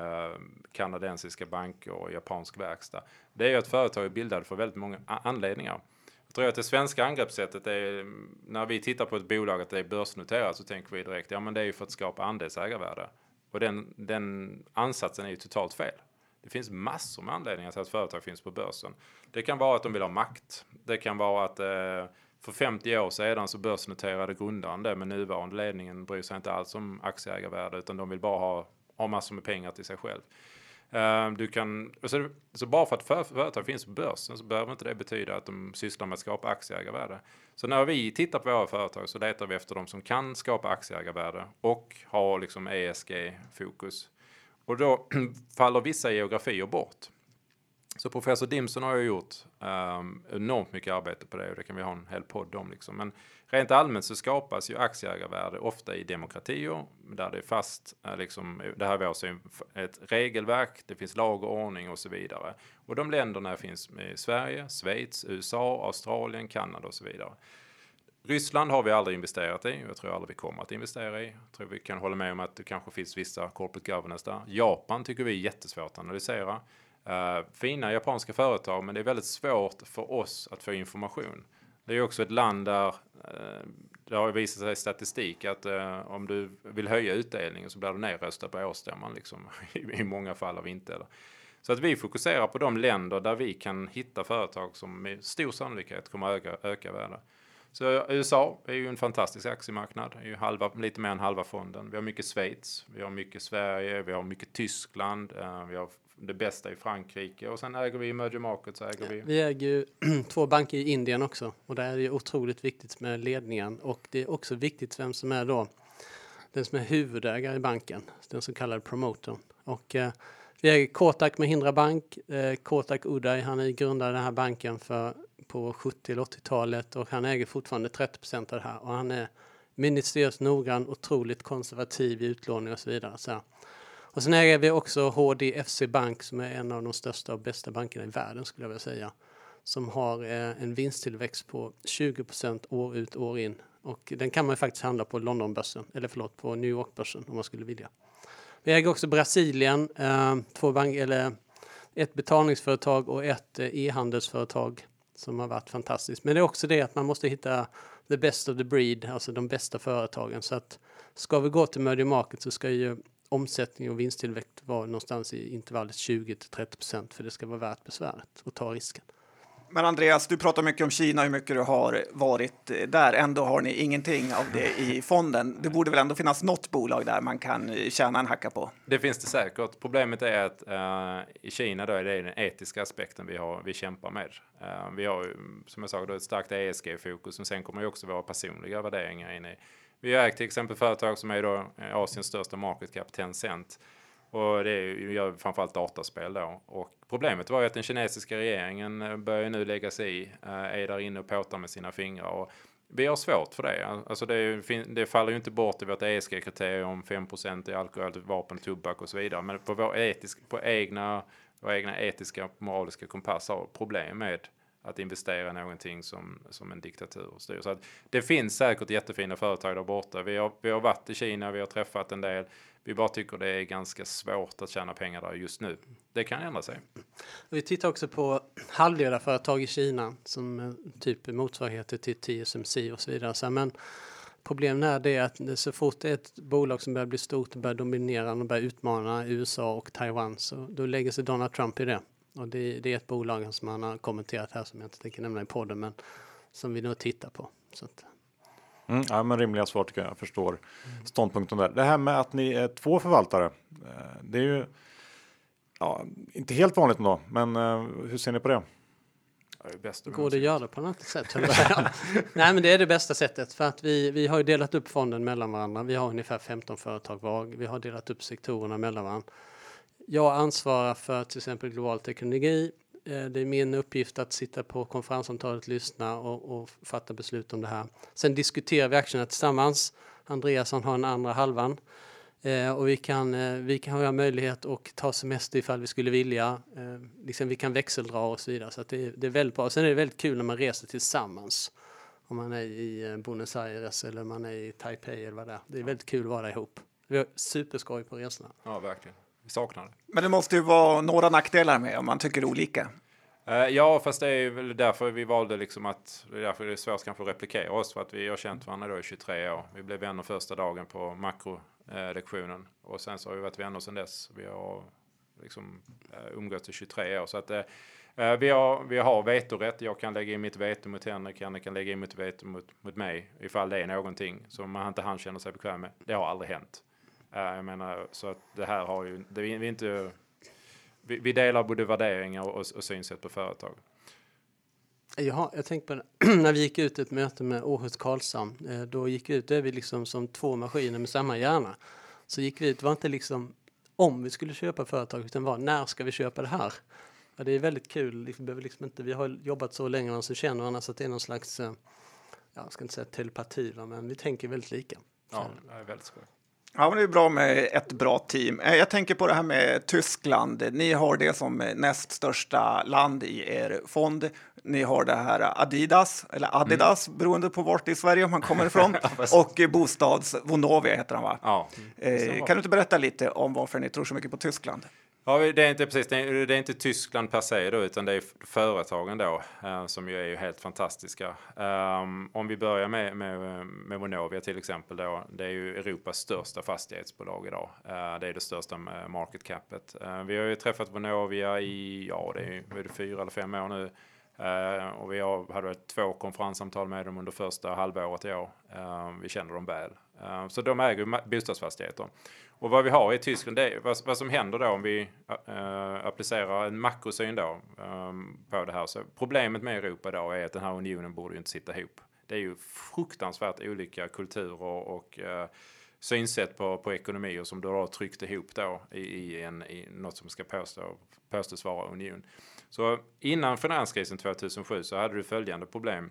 kanadensiska banker och japansk verkstad. Det är ju att företag är bildade för väldigt många anledningar. Jag tror att det svenska angreppssättet är när vi tittar på ett bolag att det är börsnoterat så tänker vi direkt ja men det är ju för att skapa andelsägarvärde. Och den, den ansatsen är ju totalt fel. Det finns massor med anledningar till att företag finns på börsen. Det kan vara att de vill ha makt. Det kan vara att eh, för 50 år sedan så börsnoterade grundaren det, men nuvarande ledningen bryr sig inte alls om aktieägarvärde utan de vill bara ha, ha massor med pengar till sig själv. Ehm, du kan, så, så bara för att för, företag finns på börsen så behöver inte det betyda att de sysslar med att skapa aktieägarvärde. Så när vi tittar på våra företag så letar vi efter de som kan skapa aktieägarvärde och har liksom ESG-fokus. Och då faller vissa geografier bort. Så professor Dimson har ju gjort um, enormt mycket arbete på det och det kan vi ha en hel podd om. Liksom. Men rent allmänt så skapas ju aktieägarvärde ofta i demokratier där det är fast, eh, liksom, det här är vår ett regelverk, det finns lag och ordning och så vidare. Och de länderna finns i Sverige, Schweiz, USA, Australien, Kanada och så vidare. Ryssland har vi aldrig investerat i och jag tror aldrig vi kommer att investera i. Jag tror vi kan hålla med om att det kanske finns vissa corporate governance där. Japan tycker vi är jättesvårt att analysera. Uh, fina japanska företag, men det är väldigt svårt för oss att få information. Det är också ett land där uh, det har visat sig i statistik att uh, om du vill höja utdelningen så blir du nedröstad på årsstämman liksom, i, i många fall av inte. Eller. Så att vi fokuserar på de länder där vi kan hitta företag som med stor sannolikhet kommer öka, öka värde. Så USA är ju en fantastisk aktiemarknad, är ju halva, lite mer än halva fonden. Vi har mycket Schweiz, vi har mycket Sverige, vi har mycket Tyskland, vi har det bästa i Frankrike och sen äger vi emerging markets. Äger vi. vi äger ju två banker i Indien också och där är det otroligt viktigt med ledningen och det är också viktigt vem som är då den som är huvudägare i banken, den så kallade promotorn. Och eh, vi äger Kotak Mahindra Bank, eh, Kotak Uday, han är grundare den här banken för, på 70 80-talet och han äger fortfarande 30 procent av det här och han är minutiöst noggrann, otroligt konservativ i utlåning och så vidare. Så och sen äger vi också HDFC Bank som är en av de största och bästa bankerna i världen skulle jag vilja säga. Som har eh, en vinsttillväxt på 20% år ut år in. Och den kan man ju faktiskt handla på Londonbörsen, eller förlåt på New York-börsen om man skulle vilja. Vi äger också Brasilien, eh, två bank, eller ett betalningsföretag och ett eh, e-handelsföretag som har varit fantastiskt. Men det är också det att man måste hitta the best of the breed, alltså de bästa företagen. Så att ska vi gå till Merger market så ska ju omsättning och vinsttillväxt vara någonstans i intervallet 20 till 30 procent för det ska vara värt besväret och ta risken. Men Andreas, du pratar mycket om Kina, hur mycket du har varit där. Ändå har ni ingenting av det i fonden. Det borde väl ändå finnas något bolag där man kan tjäna en hacka på? Det finns det säkert. Problemet är att uh, i Kina då är det den etiska aspekten vi, har, vi kämpar med. Uh, vi har som jag sa då ett starkt ESG-fokus, men sen kommer ju också våra personliga värderingar in i vi har ägt till exempel företag som är då eh, Asiens största market cap, Tencent. Och det gör framförallt dataspel då. Och problemet var ju att den kinesiska regeringen eh, börjar nu lägga sig i, eh, är där inne och påtar med sina fingrar. Och vi har svårt för det. Alltså det, det faller ju inte bort i vårt ESG-kriterium om 5% i alkohol, vapen, tobak och så vidare. Men på vår etisk, på egna, våra egna etiska moraliska kompass har problem med att investera i någonting som, som en diktatur styr. Så att det finns säkert jättefina företag där borta. Vi har, vi har varit i Kina, vi har träffat en del. Vi bara tycker det är ganska svårt att tjäna pengar där just nu. Det kan ändra sig. Vi tittar också på halvledarföretag i Kina som eh, typ motsvarigheter till TSMC och så vidare. men problemet är det att så fort det är ett bolag som börjar bli stort och börjar dominera och börjar utmana USA och Taiwan så då lägger sig Donald Trump i det. Och det, det, är ett bolag som han har kommenterat här som jag inte tänker nämna i podden, men som vi nu tittar på. Så att. Mm, ja, men rimliga svar tycker jag. jag förstår mm. ståndpunkten där. Det här med att ni är två förvaltare. Eh, det är ju ja, inte helt vanligt ändå, men eh, hur ser ni på det? Det Går det att göra på något sätt? Nej, men det är det bästa sättet för att vi, vi har ju delat upp fonden mellan varandra. Vi har ungefär 15 företag var. Vi har delat upp sektorerna mellan varandra. Jag ansvarar för till exempel global teknologi. Eh, det är min uppgift att sitta på konferensantalet, lyssna och, och fatta beslut om det här. Sen diskuterar vi aktierna tillsammans. Andreasson har den andra halvan. Eh, och vi kan, eh, vi kan ha möjlighet att ta semester ifall vi skulle vilja. Eh, liksom vi kan växeldra och så vidare. Så det, det, är väldigt bra. Sen är det väldigt kul när man reser tillsammans om man är i eh, Buenos Aires eller man är i Taipei eller vad det är. Det är väldigt kul att vara ihop. Vi har superskoj på resorna. Ja, verkligen. Vi saknar det. Men det måste ju vara några nackdelar med om man tycker olika. Eh, ja, fast det är väl därför vi valde liksom att, det är därför det är svårt kanske att replikera oss, för att vi har känt varandra då i 23 år. Vi blev vänner första dagen på makrolektionen och sen så har vi varit vänner sedan dess. Vi har liksom eh, umgåtts i 23 år. Så att eh, vi, har, vi har vetorätt. Jag kan lägga in mitt veto mot Henrik, Henrik kan lägga in mitt veto mot, mot mig ifall det är någonting som man inte han känner sig bekväm med. Det har aldrig hänt. Jag menar, så att det här har ju, det, vi, inte, vi, vi delar både värderingar och, och synsätt på företag. Jaha, jag tänkte på det. när vi gick ut ett möte med Åhus Karlshamn, eh, då gick vi ut, då är vi liksom som två maskiner med samma hjärna. Så gick vi ut, det var inte liksom om vi skulle köpa företag, utan var när ska vi köpa det här? Ja, det är väldigt kul, vi, behöver liksom inte, vi har jobbat så länge så känner varandra så att det är någon slags, eh, jag ska inte säga telepati, men vi tänker väldigt lika. Ja, det är väldigt skoj. Ja, men det är bra med ett bra team. Eh, jag tänker på det här med Tyskland. Ni har det som näst största land i er fond. Ni har det här Adidas, eller Adidas, mm. beroende på vart i Sverige man kommer ifrån. och Bostads Vonovia heter han, va? Ja. Eh, kan du inte berätta lite om varför ni tror så mycket på Tyskland? Ja, det är inte precis. Det är, det är, inte Tyskland per se då, utan det är företagen då eh, som ju är ju helt fantastiska. Um, om vi börjar med, med, med Vonovia till exempel då. Det är ju Europas största fastighetsbolag idag. Uh, det är det största eh, market capet. Uh, vi har ju träffat Vonovia i, ja, det är, är det fyra eller fem år nu. Uh, och vi har, hade två konferenssamtal med dem under första halvåret i år. Ehm, vi känner dem väl. Eh, så de äger bostadsfastigheter. Och vad vi har i Tyskland, det är vad, vad som händer då om vi äh, applicerar en makrosyn då ähm, på det här. Så problemet med Europa då är att den här unionen borde ju inte sitta ihop. Det är ju fruktansvärt olika kulturer och äh, synsätt på, på ekonomier som du har tryckt ihop då i, i, en, i något som ska påstå, påstås vara union. Så innan finanskrisen 2007 så hade du följande problem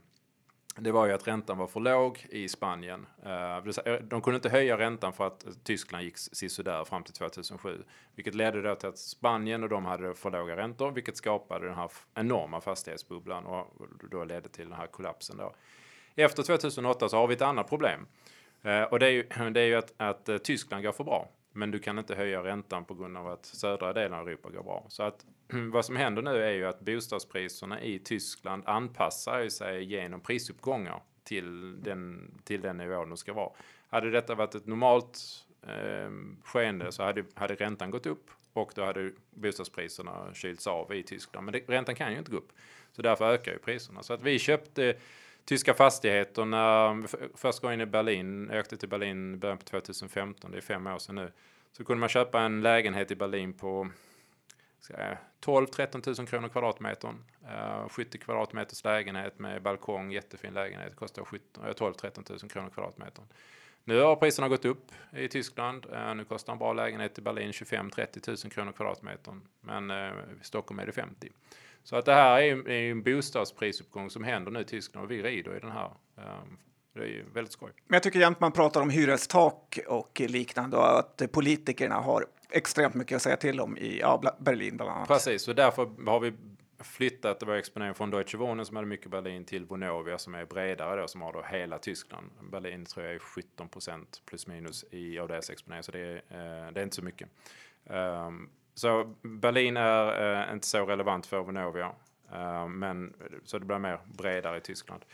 det var ju att räntan var för låg i Spanien. Eh, eh, de kunde inte höja räntan för att Tyskland gick sisådär fram till 2007. Vilket ledde då till att Spanien och de hade för låga räntor, vilket skapade den här enorma fastighetsbubblan och då ledde till den här kollapsen då. Efter 2008 så har vi ett annat problem. Eh, och det är ju, det är ju att, att Tyskland går för bra. Men du kan inte höja räntan på grund av att södra delen av Europa går bra. Så att vad som händer nu är ju att bostadspriserna i Tyskland anpassar sig genom prisuppgångar till den, till den nivå de ska vara. Hade detta varit ett normalt eh, skeende så hade, hade räntan gått upp och då hade bostadspriserna kylts av i Tyskland. Men det, räntan kan ju inte gå upp. Så därför ökar ju priserna. Så att vi köpte tyska fastigheter när första gången i Berlin, jag åkte till Berlin i början på 2015, det är fem år sedan nu, så kunde man köpa en lägenhet i Berlin på 12-13 000 kronor kvadratmetern. Eh, 70 kvadratmeters lägenhet med balkong, jättefin lägenhet, kostar 12-13 000 eh, kronor kvadratmetern. Nu har priserna gått upp i Tyskland. Eh, nu kostar en bra lägenhet i Berlin 25-30 000 kronor kvadratmetern. Men i Stockholm är det 50. Så att det här är, är en bostadsprisuppgång som händer nu i Tyskland och vi rider i den här. Um, det är ju väldigt skoj. Men jag tycker jämt man pratar om hyrestak och liknande och att politikerna har extremt mycket att säga till om i ja, Berlin bland annat. Precis, och därför har vi flyttat vår exponering från Deutsche Wohnen som hade mycket Berlin till Vonovia som är bredare då, som har då hela Tyskland. Berlin tror jag är 17 procent plus minus i av deras exponering, så det är, eh, det är inte så mycket. Um, så Berlin är uh, inte så relevant för Vonovia, uh, men så det blir mer bredare i Tyskland.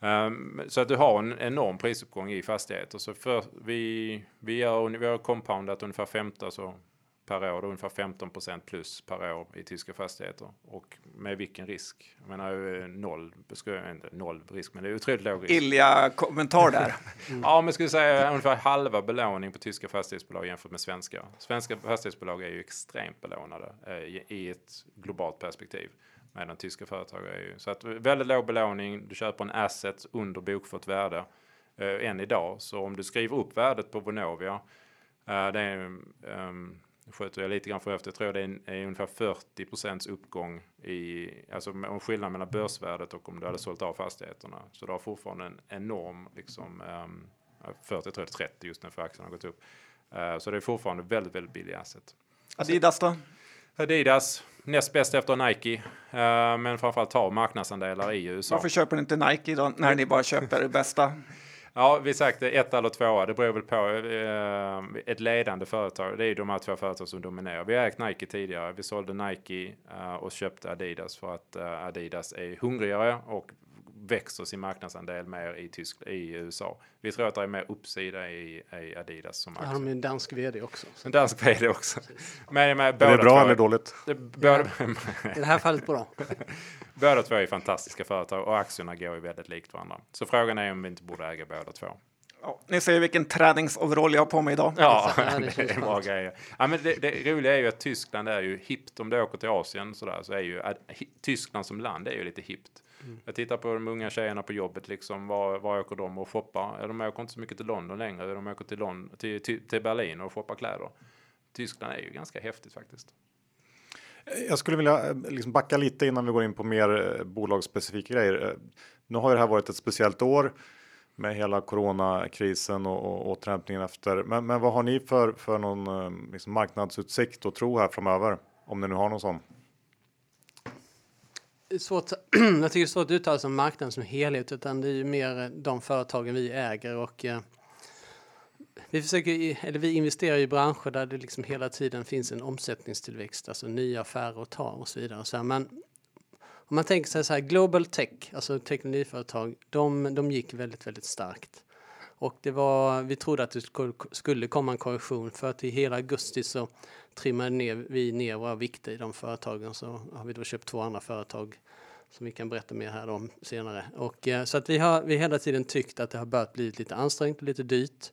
Um, så att du har en enorm prisuppgång i fastigheter. Så för, vi, vi, har, vi har compoundat ungefär 15 alltså per år, ungefär 15% plus per år i tyska fastigheter. Och med vilken risk? Jag menar noll, inte noll risk, men det är otroligt låg risk. Illiga kommentar där. mm. ja, men skulle säga ungefär halva belåning på tyska fastighetsbolag jämfört med svenska. Svenska fastighetsbolag är ju extremt belånade eh, i, ett globalt perspektiv med den tyska företaget. Är ju. Så att väldigt låg belåning, du köper en asset under bokfört värde eh, än idag. Så om du skriver upp värdet på Vonovia, eh, det är, um, sköter jag lite grann för efter, jag tror det är, är ungefär 40 procents uppgång i, alltså om skillnad mellan börsvärdet och om du hade sålt av fastigheterna. Så du har fortfarande en enorm, liksom, um, 40, jag tror det är 30 just nu för aktien har gått upp. Uh, så det är fortfarande väldigt, väldigt billig asset. Adidas då? Adidas, näst bäst efter Nike, eh, men framförallt tar marknadsandelar i USA. Varför köper ni inte Nike då, när ni bara köper det bästa? Ja, vi sagt det, ett eller tvåa. Det beror väl på eh, ett ledande företag. Det är ju de här två företag som dominerar. Vi har ägt Nike tidigare. Vi sålde Nike eh, och köpte Adidas för att eh, Adidas är hungrigare och växer sin marknadsandel mer i, Tysk i USA. Vi tror att det är mer uppsida i, i Adidas som har de aktie. ju en dansk vd också. Så En dansk vd också. Men, men Är båda det bra två- eller dåligt? Det, båda, I det här fallet bra. båda två är fantastiska företag och aktierna går ju väldigt likt varandra. Så frågan är om vi inte borde äga båda två. Ja, ni ser vilken träningsoverall jag har på mig idag. Ja, Ja, det är bra grejer. Ja, men det, det roliga är ju att Tyskland är ju hippt. Om du åker till Asien sådär, så är ju Tyskland som land är ju lite hippt. Mm. Jag tittar på de unga tjejerna på jobbet, liksom, var, var åker de och shoppar? Ja, de åker inte så mycket till London längre, de åker till, London, till, till, till Berlin och shoppar kläder. Tyskland är ju ganska häftigt faktiskt. Jag skulle vilja eh, liksom backa lite innan vi går in på mer eh, bolagsspecifika grejer. Eh, Nu har ju det här varit ett speciellt år med hela coronakrisen och, och återhämtningen efter. Men, men vad har ni för, för någon eh, liksom marknadsutsikt och tro här framöver? Om ni nu har någon sån. Svårt, jag tycker det är svårt att uttala sig om marknaden som helhet, utan det är ju mer eh, de företagen vi äger och eh, vi, försöker, eller vi investerar i branscher där det liksom hela tiden finns en omsättningstillväxt, alltså nya affärer att ta och så vidare. Så här, men om man tänker sig så här, Global Tech, alltså teknologiföretag, de, de gick väldigt, väldigt starkt. Och det var, vi trodde att det skulle- komma en korrektion för att i hela augusti så trimmade ner, vi ner våra vikter i de företagen. Så har vi då köpt två andra företag som vi kan berätta mer här om senare. Och, eh, så att vi har vi hela tiden tyckt att det har börjat bli lite ansträngt och lite dyrt.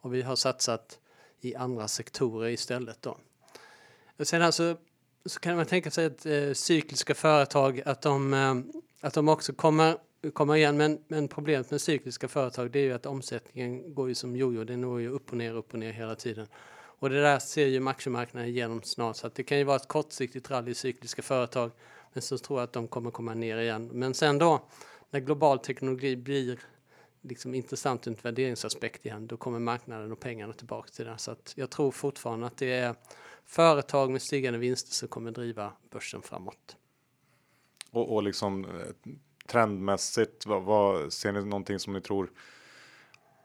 Och vi har satsat i andra sektorer istället då. Och sen alltså, så kan man tänka sig att eh, cykliska företag, att de, eh, att de också kommer, kommer igen. Men, men problemet med cykliska företag det är ju att omsättningen går ju som jojo. Den går ju upp och ner, upp och ner hela tiden. Och det där ser ju aktiemarknaden igenom snart. Så att det kan ju vara ett kortsiktigt rally i cykliska företag. Men så tror jag att de kommer komma ner igen. Men sen då, när global teknologi blir liksom intressant ur en värderingsaspekt igen, då kommer marknaden och pengarna tillbaka till det. Så att jag tror fortfarande att det är företag med stigande vinster som kommer driva börsen framåt. Och, och liksom eh, trendmässigt, vad, vad ser ni någonting som ni tror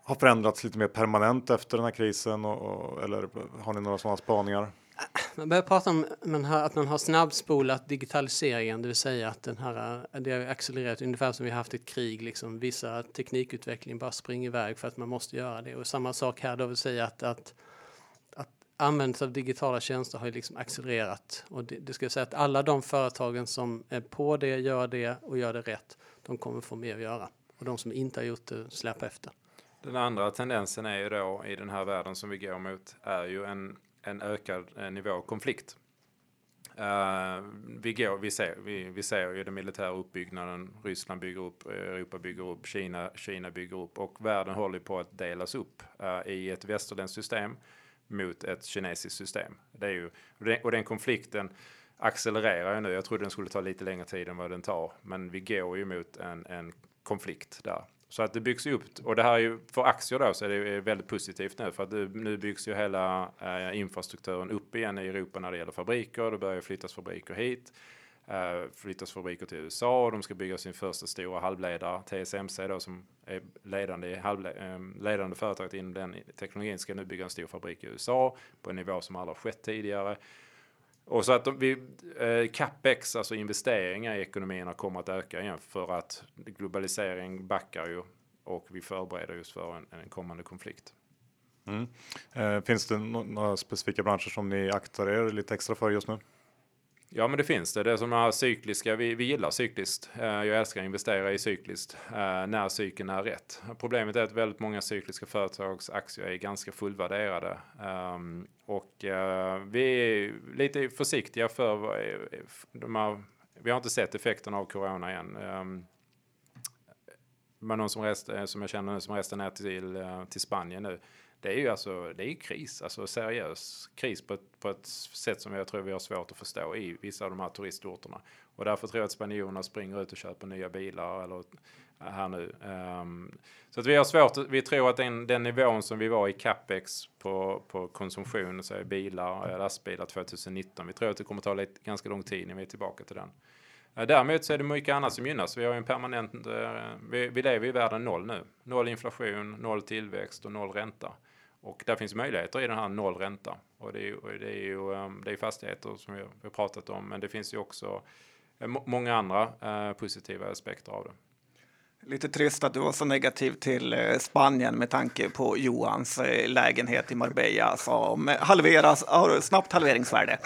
har förändrats lite mer permanent efter den här krisen? Och, och, eller har ni några sådana spaningar? Man börjar prata om man har, att man har snabbspolat digitaliseringen, det vill säga att den här, det har accelererat ungefär som vi har haft ett krig. Liksom. Vissa teknikutveckling bara springer iväg för att man måste göra det. Och samma sak här, då vill säga att, att användandet av digitala tjänster har ju liksom accelererat. Och det, det ska jag säga att alla de företagen som är på det, gör det och gör det rätt, de kommer få mer att göra. Och de som inte har gjort det släpar efter. Den andra tendensen är ju då i den här världen som vi går mot är ju en, en ökad eh, nivå av konflikt. Uh, vi, går, vi, ser, vi, vi ser ju den militära uppbyggnaden. Ryssland bygger upp, Europa bygger upp, Kina, Kina bygger upp och världen håller på att delas upp uh, i ett västerländskt system mot ett kinesiskt system. Det är ju, och, den, konflikten accelererar ju nu. Jag trodde den skulle ta lite längre tid än vad den tar, men vi går ju mot en, en konflikt där. Så att det byggs upp och det här är ju för aktier då så är det väldigt positivt nu för att det, nu byggs ju hela eh, infrastrukturen upp igen i Europa när det gäller fabriker. Det börjar ju flyttas fabriker hit. Eh, flyttas fabriker till USA och de ska bygga sin första stora halvledare. TSMC då som är ledande, i halvle, ehm, ledande företaget inom den teknologin ska nu bygga en stor fabrik i USA på en nivå som aldrig har skett tidigare. Och så att de, vi, eh, capex, alltså investeringar i ekonomierna kommer att öka igen för att globalisering backar ju och vi förbereder just för en, en kommande konflikt. Mm. Eh, finns det no några specifika branscher som ni aktar er lite extra för just nu? Ja, men det finns det. Det är som är cykliska. Vi, vi gillar cykliskt. Eh, jag älskar att investera i cykliskt eh, när cykeln är rätt. Problemet är att väldigt många cykliska företags aktier är ganska fullvärderade. Ehm, och eh, vi är lite försiktiga för de här, Vi har inte sett effekterna av corona än. Ehm, men någon som, rest, som jag känner nu som resten är till, till Spanien nu det är ju alltså, det är kris, alltså seriös kris på ett, på ett sätt som jag tror vi har svårt att förstå i vissa av de här turistorterna. Och därför tror jag att spanjorerna springer ut och köper nya bilar eller eh, här nu. Um, så att vi har svårt, vi tror att den, den nivån som vi var i capex på, på konsumtion, så bilar, eh, lastbilar 2019, vi tror att det kommer ta lite, ganska lång tid innan vi är tillbaka till den. Eh, däremot så är det mycket annat som gynnas. Vi har en permanent, vi, vi lever i världen noll nu. Noll inflation, noll tillväxt och noll ränta. Och där finns möjligheter i den här nollränta. Och det är ju, det är ju ehm, det är fastigheter som vi har pratat om, men det finns ju också eh, många andra eh, positiva aspekter av det. Lite trist att du var så negativ till eh, Spanien med tanke på Johans eh, lägenhet i Marbella som halveras, har snabbt halveringsvärde.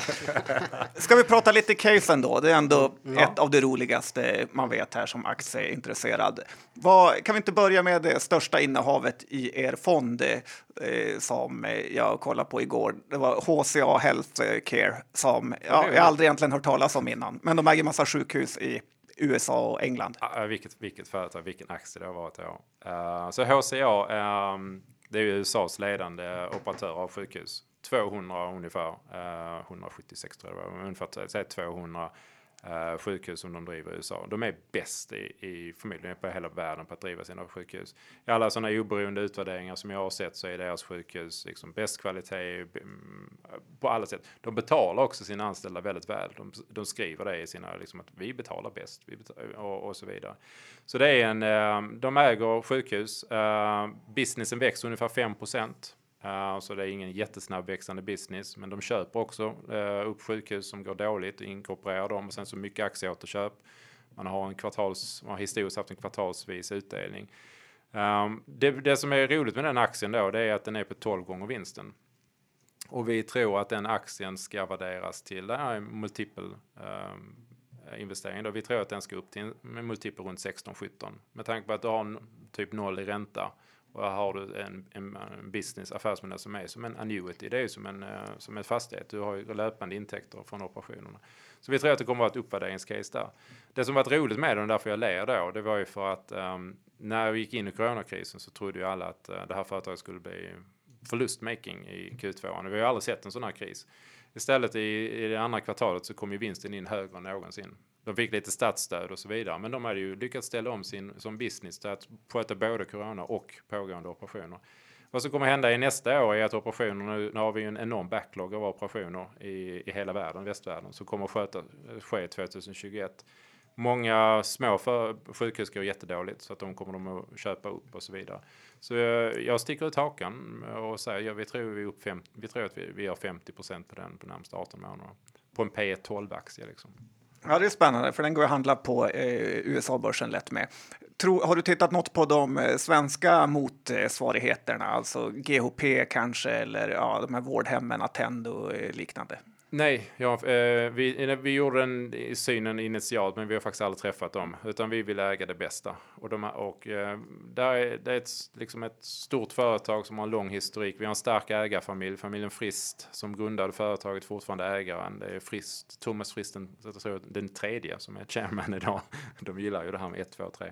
Ska vi prata lite case ändå? Det är ändå ja. ett av det roligaste man vet här som aktieintresserad. Vad, kan vi inte börja med det största innehavet i er fond eh, som jag kollade på igår? Det var HCA Healthcare som ja, jag aldrig egentligen hört talas om innan, men de äger massa sjukhus i USA och England. Uh, vilket, vilket företag, vilken aktie det har varit. Ja. Uh, så HCA, um, ehm, det är USAs ledande operatör av sjukhus. 200 ungefär, eh, uh, 176 tror jag det var, ungefär säg 200 eh, sjukhus som de driver i USA. De är bäst i, i förmodligen på hela världen på att driva sina sjukhus. I alla sådana oberoende utvärderingar som jag har sett så är deras sjukhus liksom bäst kvalitet eh, på alla sätt. De betalar också sina anställda väldigt väl. De, de skriver det i sina, liksom att vi betalar bäst vi betalar, och, och, så vidare. Så det är en, eh, de äger sjukhus. Eh, businessen växer ungefär 5 procent. Uh, så det är ingen jättesnabb växande business, men de köper också uh, upp sjukhus som går dåligt och inkorporerar dem och sen så mycket aktieåterköp. Man har en kvartals, man har historiskt haft en kvartalsvis utdelning. Um, det, det, som är roligt med den aktien då, det är att den är på 12 gånger vinsten. Och vi tror att den aktien ska värderas till, det här är multipel um, ehm, investering då. Vi tror att den ska upp till en multipel runt 16-17. Med tanke på att du har typ noll i ränta och här har du en, en, en business, affärsmodell som är som en annuity. Det är ju som en, eh, som en fastighet. Du har ju löpande intäkter från operationerna. Så vi tror att det kommer att vara ett uppvärderingscase där. Det som varit roligt med den, därför jag ler då, det var ju för att um, när vi gick in i coronakrisen så trodde ju alla att uh, det här företaget skulle bli förlustmaking i Q2. Vi har ju aldrig sett en sån här kris. Istället i, i det andra kvartalet så kom ju vinsten in högre än någonsin. De fick lite statsstöd och så vidare, men de hade ju lyckats ställa om sin som business till att sköta både corona och pågående operationer. Vad som kommer hända i nästa år är att operationer, nu, nu har vi ju en enorm backlog av operationer i, i hela världen, västvärlden, som kommer att sköta, ske 2021. Många små för, sjukhus går jättedåligt så att de kommer de att köpa upp och så vidare. Så jag, jag sticker ut hakan och säger ja, vi tror vi, upp fem, vi tror att vi, vi har 50 procent på den på närmsta 18 månader. På en P 12 aktie liksom. Ja, det är spännande, för den går att handla på eh, USA-börsen lätt med. Tro, har du tittat något på de eh, svenska motsvarigheterna, alltså GHP kanske, eller ja, de här vårdhemmen, Attendo och eh, liknande? Nej, ja, eh, vi, eh, vi gjorde den i synen initialt, men vi har faktiskt aldrig träffat dem, utan vi vill äga det bästa. Och, de, och eh, där är, det är ett, liksom ett stort företag som har en lång historik. Vi har en stark ägarfamilj, familjen Frist, som grundade företaget, fortfarande ägaren. Det är Frist, Thomas Fristen, den tredje som är chairman idag. De gillar ju det här med 1, 2, 3.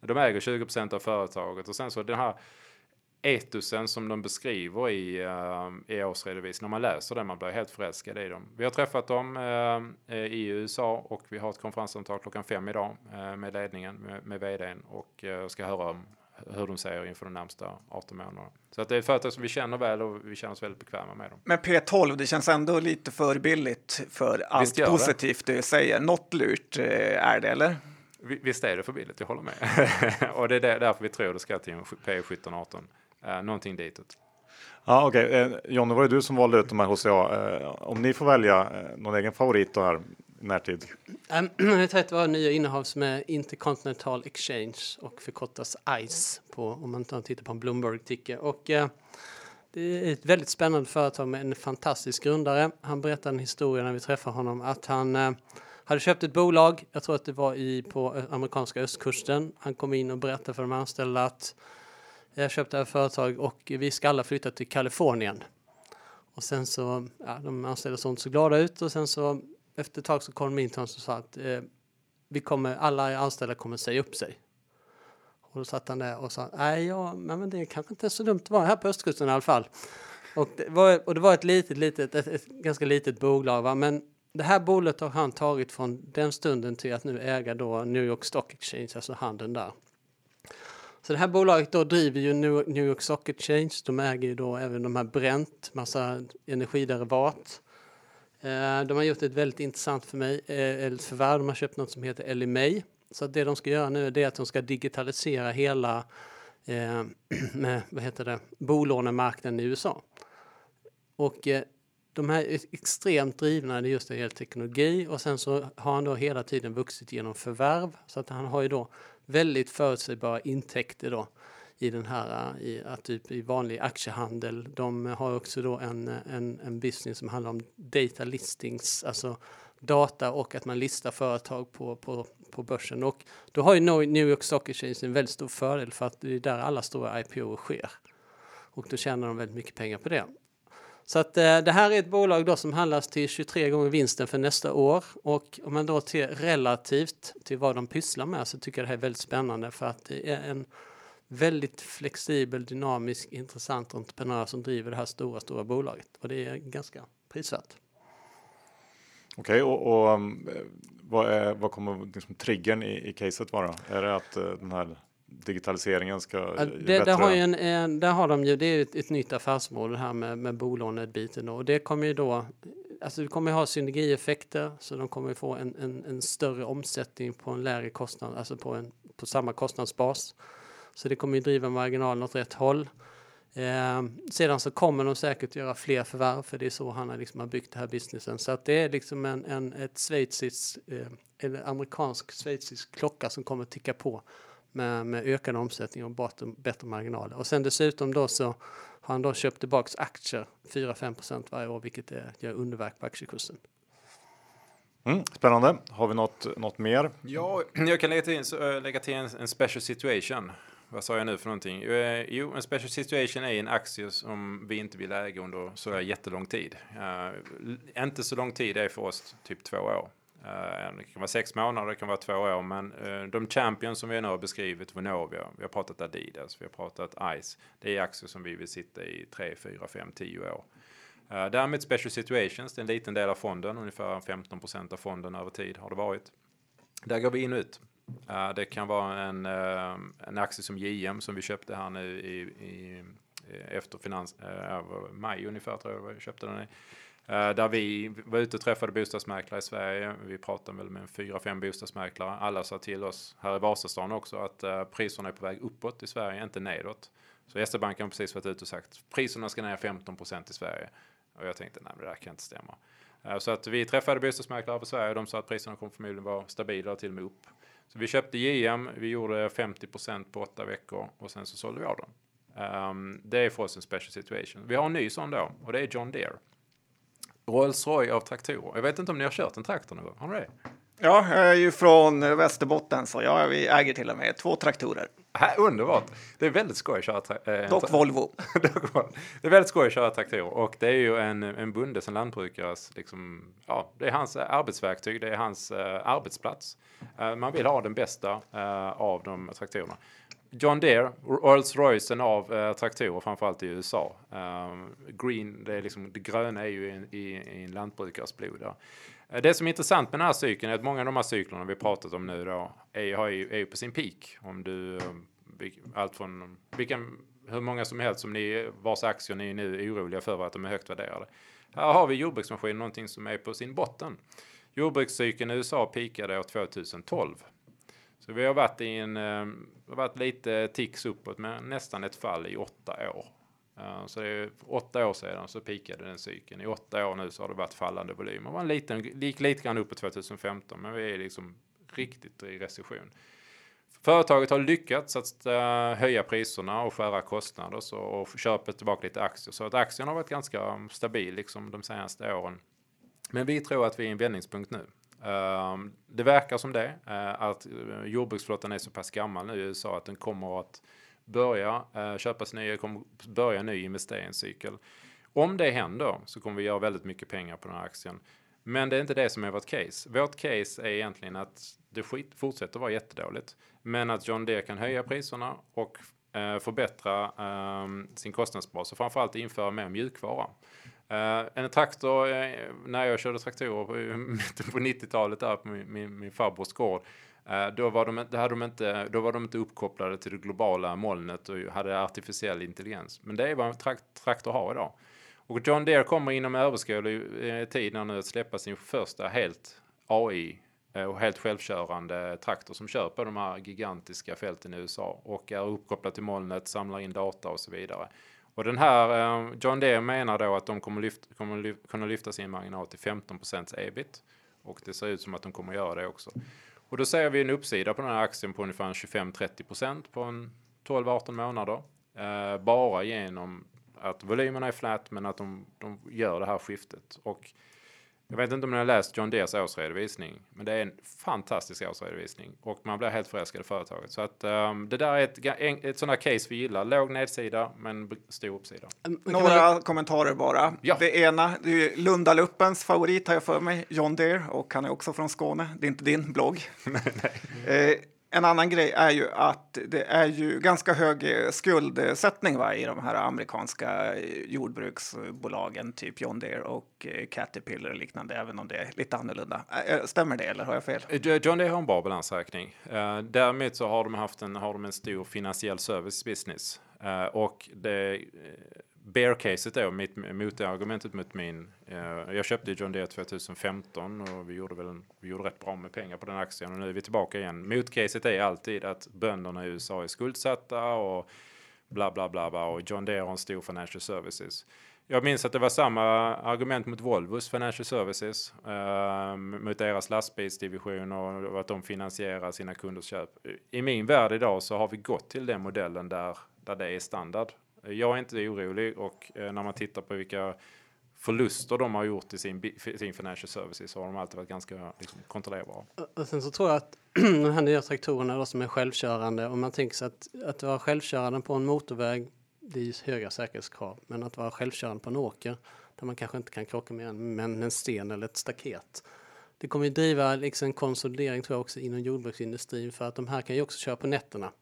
De äger 20 procent av företaget och sen så den här etosen som de beskriver i, uh, i årsredovisningen. Om man läser den, man blir helt förälskad i dem. Vi har träffat dem uh, i USA och vi har ett konferenssamtal klockan fem idag uh, med ledningen, med, med vdn och ska höra om hur de säger inför de närmsta 18 månaderna. Så att det är företag som vi känner väl och vi känner oss väldigt bekväma med dem. Men P12, det känns ändå lite för billigt för allt positivt det. du säger. Något lurt är det, eller? Visst är det för billigt, jag håller med. och det är därför vi tror det ska till en P17-18. Eh, någonting ditåt. Ja, okej. Okay. Eh, Jonny, var det du som valde ut de här HCA? Eh, om ni får välja eh, någon egen favorit då här i närtid? Um, jag tänkte vara nya innehav som är Intercontinental Exchange och förkortas ICE på om man tittar på en Bloomberg-ticker. Och uh, det är ett väldigt spännande företag med en fantastisk grundare. Han berättade en historia när vi träffade honom att han uh, hade köpt ett bolag, jag tror att det var i, på amerikanska östkusten. Han kom in och berättade för de anställda att jag köpte det här företag och vi ska alla flytta till Kalifornien. Och sen så, ja, de anställda såg inte så glada ut och sen så efter ett tag så kom de in till oss och sa att eh, vi kommer, alla anställda kommer säga upp sig. Och då satt han där och sa, nej, ja, men det är kanske inte är så dumt att vara här på östkusten i alla fall. Och det var, och det var ett litet, litet, ett, ett ganska litet bolag, va? men det här bolaget har han tagit från den stunden till att nu äga då New York Stock Exchange, alltså handeln där. Så det här bolaget då driver ju New York Stock Exchange. De äger ju då även de här Brent, massa energiderivat. Eh, de har gjort ett väldigt intressant för mig, eh, ett förvärv. De har köpt något som heter LMA. Så det de ska göra nu är att de ska digitalisera hela eh, med, vad heter det, bolånemarknaden i USA. Och eh, de här är extremt drivna är just det gäller teknologi och sen så har han då hela tiden vuxit genom förvärv så att han har ju då väldigt förutsägbara intäkter då i den här eh, i, typ i vanlig aktiehandel. De har också då en, eh, en, en business som handlar om data listings, alltså data och att man listar företag på, på, på börsen. Och då har ju New York Stock Exchange en väldigt stor fördel för att det är där alla stora IPO sker. Och då tjänar de väldigt mycket pengar på det. Så att eh, det här är ett bolag då som handlas till 23 gånger vinsten för nästa år och om man då till relativt till vad de pysslar med så tycker jag det här är väldigt spännande för att det är en väldigt flexibel, dynamisk, intressant entreprenör som driver det här stora, stora bolaget och det är ganska prisvärt. Okej, okay, och, och um, vad, är, vad kommer liksom triggern i, i caset vara? Är det att uh, den här digitaliseringen ska ja, det, det har ju en, en, där har de ju, det är ett, ett nytt affärsmål det här med, med bolånebiten och det kommer ju då Alltså det kommer ha synergieffekter så de kommer få en, en, en, större omsättning på en lägre kostnad, alltså på, en, på samma kostnadsbas. Så det kommer ju driva marginalen åt rätt håll. Eh, sedan så kommer de säkert göra fler förvärv för det är så han har, liksom har byggt den här businessen. Så att det är liksom en, en ett schweiziskt, eh, eller amerikansk schweizisk klocka som kommer ticka på med, med ökad omsättning och bättre, bättre marginaler. Och sen dessutom då så har han då köpt tillbaks aktier 4-5% varje år, vilket är, gör underverk på aktiekursen. Mm, spännande. Har vi något, något mer? Ja, jag kan lägga till, äh, lägga till en, en special situation. Vad sa jag nu för någonting? Eh, jo, en special situation är en aktie som vi inte vill äga under så jättelång tid. Uh, inte så lång tid är för oss typ två år. Eh, det kan vara sex månader, det kan vara två år, men eh, de champions som vi nu har beskrivit, Vonovia, vi har pratat Adidas, vi har pratat Ice, det är aktier som vi vill sitta i tre, fyra, fem, tio år. Eh, därmed Special Situations, det är en liten del av fonden, ungefär 15% av fonden över tid har det varit. Där går vi in och ut. Det kan vara en, en aktie som JM som vi köpte här nu i, i efter finans, uh, maj ungefär tror jag vi köpte den i. Eh, där vi var ute och träffade bostadsmäklare i Sverige. Vi pratade väl med fyra, fem bostadsmäklare. Alla sa till oss här i Vasastan också att eh, priserna är på väg uppåt i Sverige, inte nedåt. Så SE-banken har precis varit ute och sagt priserna ska ner 15 procent i Sverige. Och jag tänkte nej, det där kan inte stämma. Eh, så att vi träffade bostadsmäklare på Sverige och de sa att priserna kommer förmodligen vara stabila och till och med upp. Så vi köpte JM, vi gjorde 50 procent på åtta veckor och sen så sålde vi av dem. Um, det är för oss en special situation. Vi har en ny sån då och det är John Deere. Rolls Royce av traktorer. Jag vet inte om ni har kört en traktor någon gång? Har ni det? Ja, jag är ju från Västerbotten så ja, vi äger till och med två traktorer. Äh, underbart! Det är väldigt skoj att köra äh, Dock Volvo. det är väldigt skoj att köra traktorer och det är ju en, en bonde som lantbrukares, liksom, ja, det är hans arbetsverktyg, det är hans uh, arbetsplats. Uh, man vill ha den bästa uh, av de traktorerna. John Deere, Rolls Roycen av eh, traktorer, framförallt i USA. Um, green, det, är liksom, det gröna är ju i, i, i en lantbrukares blod. Där. Eh, det som är intressant med den här cykeln är att många av de här cyklerna vi pratat om nu då är, är, är ju på sin peak. Om du, eh, allt från vilken, hur många som helst som ni, vars aktier ni är nu oroliga för att de är högt värderade. Här har vi jordbruksmaskin, någonting som är på sin botten. Jordbrukscykeln i USA peakade år 2012. Så vi har varit i en, eh, har varit lite ticks uppåt med nästan ett fall i åtta år. Eh, så det är åtta år sedan så pikade den cykeln. I åtta år nu så har det varit fallande volymer. Det var en liten, gick lite grann uppåt 2015 men vi är liksom riktigt i recession. Företaget har lyckats att eh, höja priserna och skära kostnader så, och köpa tillbaka lite aktier. Så att aktien har varit ganska stabil liksom de senaste åren. Men vi tror att vi är i en vändningspunkt nu. Ehm, det verkar som det, eh, att eh, jordbruksflottan är så pass gammal nu i USA att den kommer att börja eh, köpas nya, kommer börja ny investeringscykel. Om det händer så kommer vi göra väldigt mycket pengar på den här aktien. Men det är inte det som är vårt case. Vårt case är egentligen att det skit fortsätter vara jättedåligt, men att John Deere kan höja priserna och eh, förbättra eh, sin kostnadsbas och framförallt införa mer mjukvara. Uh, en traktor, uh, när jag körde traktorer på på 90-talet där på min, min, min farbrors gård, uh, då, var de, hade de inte, då var de inte uppkopplade till det globala molnet och hade artificiell intelligens. Men det är vad en trakt, traktor har idag. Och John Deere kommer inom överskådlig tid nu att släppa sin första helt AI och helt självkörande traktor som kör på de här gigantiska fälten i USA och är uppkopplad till molnet, samlar in data och så vidare. Och den här eh, John Deere menar då att de kommer, lyft, kommer lyft, kunna lyfta sin marginal till 15 ebit och det ser ut som att de kommer göra det också. Och då ser vi en uppsida på den här aktien på ungefär 25-30% på en 12-18 månader. Eh, bara genom att volymerna är flat men att de, de gör det här skiftet. Och jag vet inte om ni har läst John Deers årsredovisning, men det är en fantastisk årsredovisning och man blir helt förälskad i företaget. Så att um, det där är ett, ett sådant här case vi gillar. Låg nedsida, men stor uppsida. Några man... kommentarer bara. Ja. Det ena, det är Lundaluppens favorit har jag för mig, John Deere, och han är också från Skåne. Det är inte din blogg. nej, nej. Eh, en annan grej är ju att det är ju ganska hög eh, skuldsättning va, i de här amerikanska eh, jordbruksbolagen, typ John Deere och eh, Caterpillar och liknande, även om det är lite annorlunda. Stämmer det eller har jag fel? John Deere har en bra balansräkning. Däremot så har de haft en, har de en stor finansiell service business och det bear-caset då, mitt motargumentet mot min... Eh, jag köpte John Deere 2015 och vi gjorde väl en, vi gjorde rätt bra med pengar på den aktien och nu är vi tillbaka igen. Motcaset är alltid att bönderna i USA är skuldsatta och bla bla bla, bla och John Deere har en stor financial services. Jag minns att det var samma argument mot Volvos Financial Services, eh, mot deras lastbilsdivision och att de finansierar sina kunders köp. I min värld idag så har vi gått till den modellen där, där det är standard. Jag är inte orolig och eh, när man tittar på vilka förluster de har gjort i sin, sin financial services så har de alltid varit ganska liksom, kontrollerbara. Och sen så tror jag att de här nya traktorerna då, som är självkörande, om man tänker sig att, att vara självkörande på en motorväg, det är ju höga säkerhetskrav, men att vara självkörande på en åker där man kanske inte kan krocka med en, men en sten eller ett staket. Det kommer ju driva liksom en konsolidering tror jag också inom jordbruksindustrin för att de här kan ju också köra på nätterna.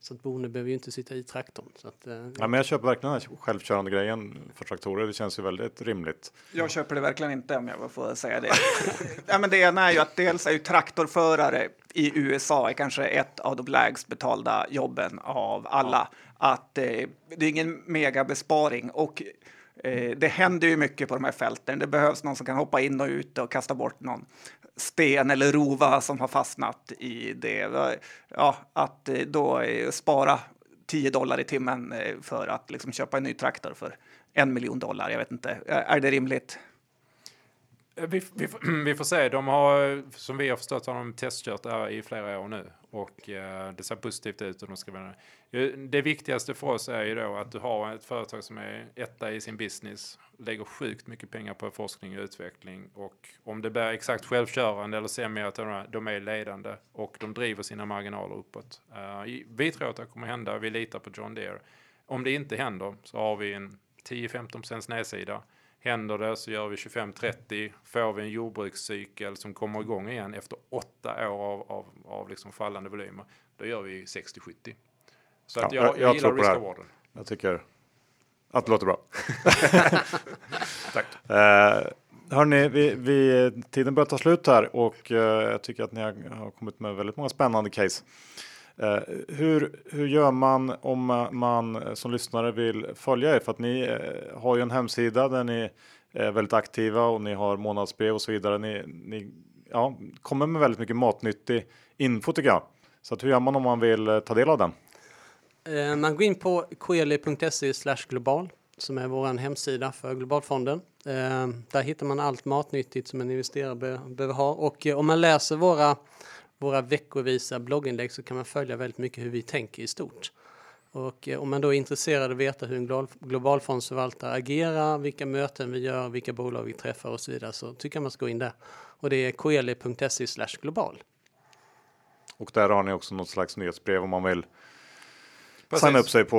Så att bonden behöver ju inte sitta i traktorn. Så att, eh, ja, men jag köper verkligen den här självkörande grejen för traktorer. Det känns ju väldigt rimligt. Jag köper det verkligen inte om jag får säga det. ja, men det ena är ju att dels är ju traktorförare i USA är kanske ett av de lägst betalda jobben av alla. Ja. Att eh, det är ingen megabesparing och Eh, det händer ju mycket på de här fälten. Det behövs någon som kan hoppa in och ut och kasta bort någon sten eller rova som har fastnat i det. Ja, att eh, då eh, spara 10 dollar i timmen för att liksom köpa en ny traktor för en miljon dollar. Jag vet inte, är det rimligt? Vi, vi, vi, får se. De har, som vi har förstått, har de testkört det här i flera år nu och eh, det ser positivt ut. Och de ska vara, Eh, det viktigaste för oss är ju då att du har ett företag som är etta i sin business, lägger sjukt mycket pengar på forskning och utveckling och om det blir exakt självkörande eller semi att de är ledande och de driver sina marginaler uppåt. Uh, vi tror att det kommer hända. Vi litar på John Deere. Om det inte händer så har vi en 10-15 procents nedsida. Händer det så gör vi 25-30. Får vi en jordbrukscykel som kommer igång igen efter åtta år av, av, av liksom fallande volymer, då gör vi 60-70. Så att jag, jag, jag gillar risk Jag tycker att det låter bra. Tack. Uh, hörni, vi, vi, tiden börjar ta slut här och uh, jag tycker att ni har, har, kommit med väldigt många spännande case. Uh, hur, hur gör man om man som lyssnare vill följa er? För att ni uh, har ju en hemsida där ni är väldigt aktiva och ni har månadsbrev och så vidare. Ni, ni ja, kommer med väldigt mycket matnyttig info tycker jag. Så hur gör man om man vill ta del av den? Eh, man går in på coeli.se global som är vår hemsida för Globalfonden. Eh, där hittar man allt matnyttigt som en investerare behöver ha och eh, om man läser våra, våra veckovisa blogginlägg så kan man följa väldigt mycket hur vi tänker i stort. Och om man då är intresserad av att veta hur en globalfondsförvaltare agerar, vilka möten vi gör, vilka bolag vi träffar och så vidare så tycker jag man ska gå in där. Och det är coeli.se global. Och där har ni också något slags nyhetsbrev om man vill Precis. signa upp sig på.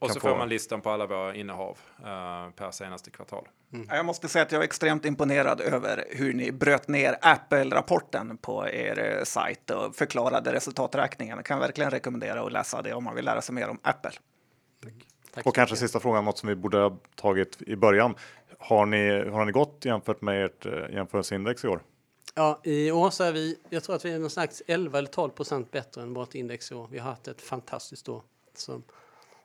Och så få- får man listan på alla våra innehav eh, per senaste kvartal. Jag måste säga att jag är extremt imponerad över hur ni bröt ner Apple-rapporten på er eh, sajt och förklarade resultaträkningen. Jag kan verkligen rekommendera att läsa det om man vill lära sig mer om Apple. Tack Och så kanske mycket. sista frågan, något som vi borde ha tagit i början. Har ni, har ni gått jämfört med ert eh, jämförelseindex i år? Ja, i år så är vi, jag tror att vi är någon slags 11 eller 12 procent bättre än vårt index i år. Vi har haft ett fantastiskt år. Så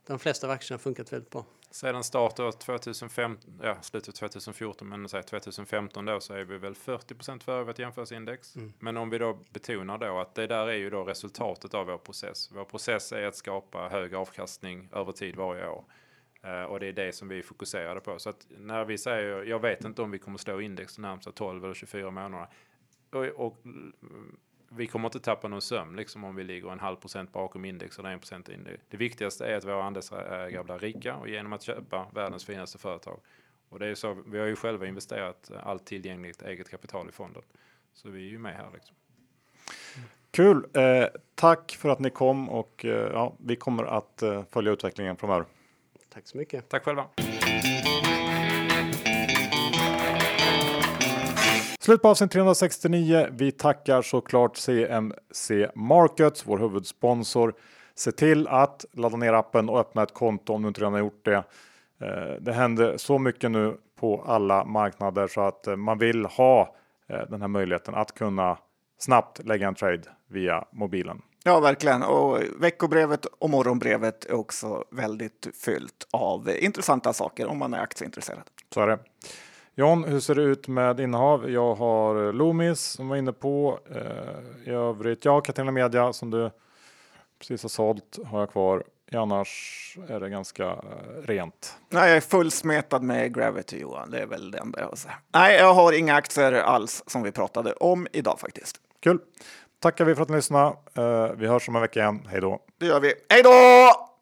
de flesta av aktierna har funkat väldigt bra. Sedan start av 2015, ja, slutet 2014, men säg 2015 då så är vi väl 40 procent före vårt jämförelseindex. Men om vi då betonar då att det där är ju då resultatet av vår process. Vår process är att skapa hög avkastning över tid varje år. Eh, och det är det som vi fokuserade på. Så att när vi säger, jag vet inte om vi kommer slå index de närmsta 12 eller 24 månaderna. Och, och mm, vi kommer inte tappa någon sömn liksom om vi ligger en halv procent bakom index eller en procent index. Det viktigaste är att våra andelsägare blir rika och genom att köpa världens finaste företag. Och det är så, vi har ju själva investerat allt tillgängligt eget kapital i fonden. Så vi är ju med här liksom. Kul! Eh, tack för att ni kom och eh, ja, vi kommer att eh, följa utvecklingen framöver. Tack så mycket. Tack själva! Slut på avsnitt 369. Vi tackar såklart CMC Markets, vår huvudsponsor. Se till att ladda ner appen och öppna ett konto om du inte redan har gjort det. Eh, Det händer så mycket nu på alla marknader så att eh, man vill ha eh, den här möjligheten att kunna snabbt lägga en trade via mobilen. Ja, verkligen. Och veckobrevet och morgonbrevet är också väldigt fyllt av intressanta saker om man är aktieintresserad. Så är det. John, hur ser det ut med innehav? Jag har eh, Loomis som var inne på. Eh, I övrigt, ja, Catena Media som du precis har sålt har jag kvar. Annars är det ganska eh, rent. Nej, jag är fullsmetad med Gravity, Johan. Det är väl det enda jag har att säga. Nej, jag har inga aktier alls som vi pratade om idag faktiskt. Kul! Tackar vi för att ni lyssnade. Eh, vi hörs om en vecka igen. Hej då! Det gör vi. Hej då!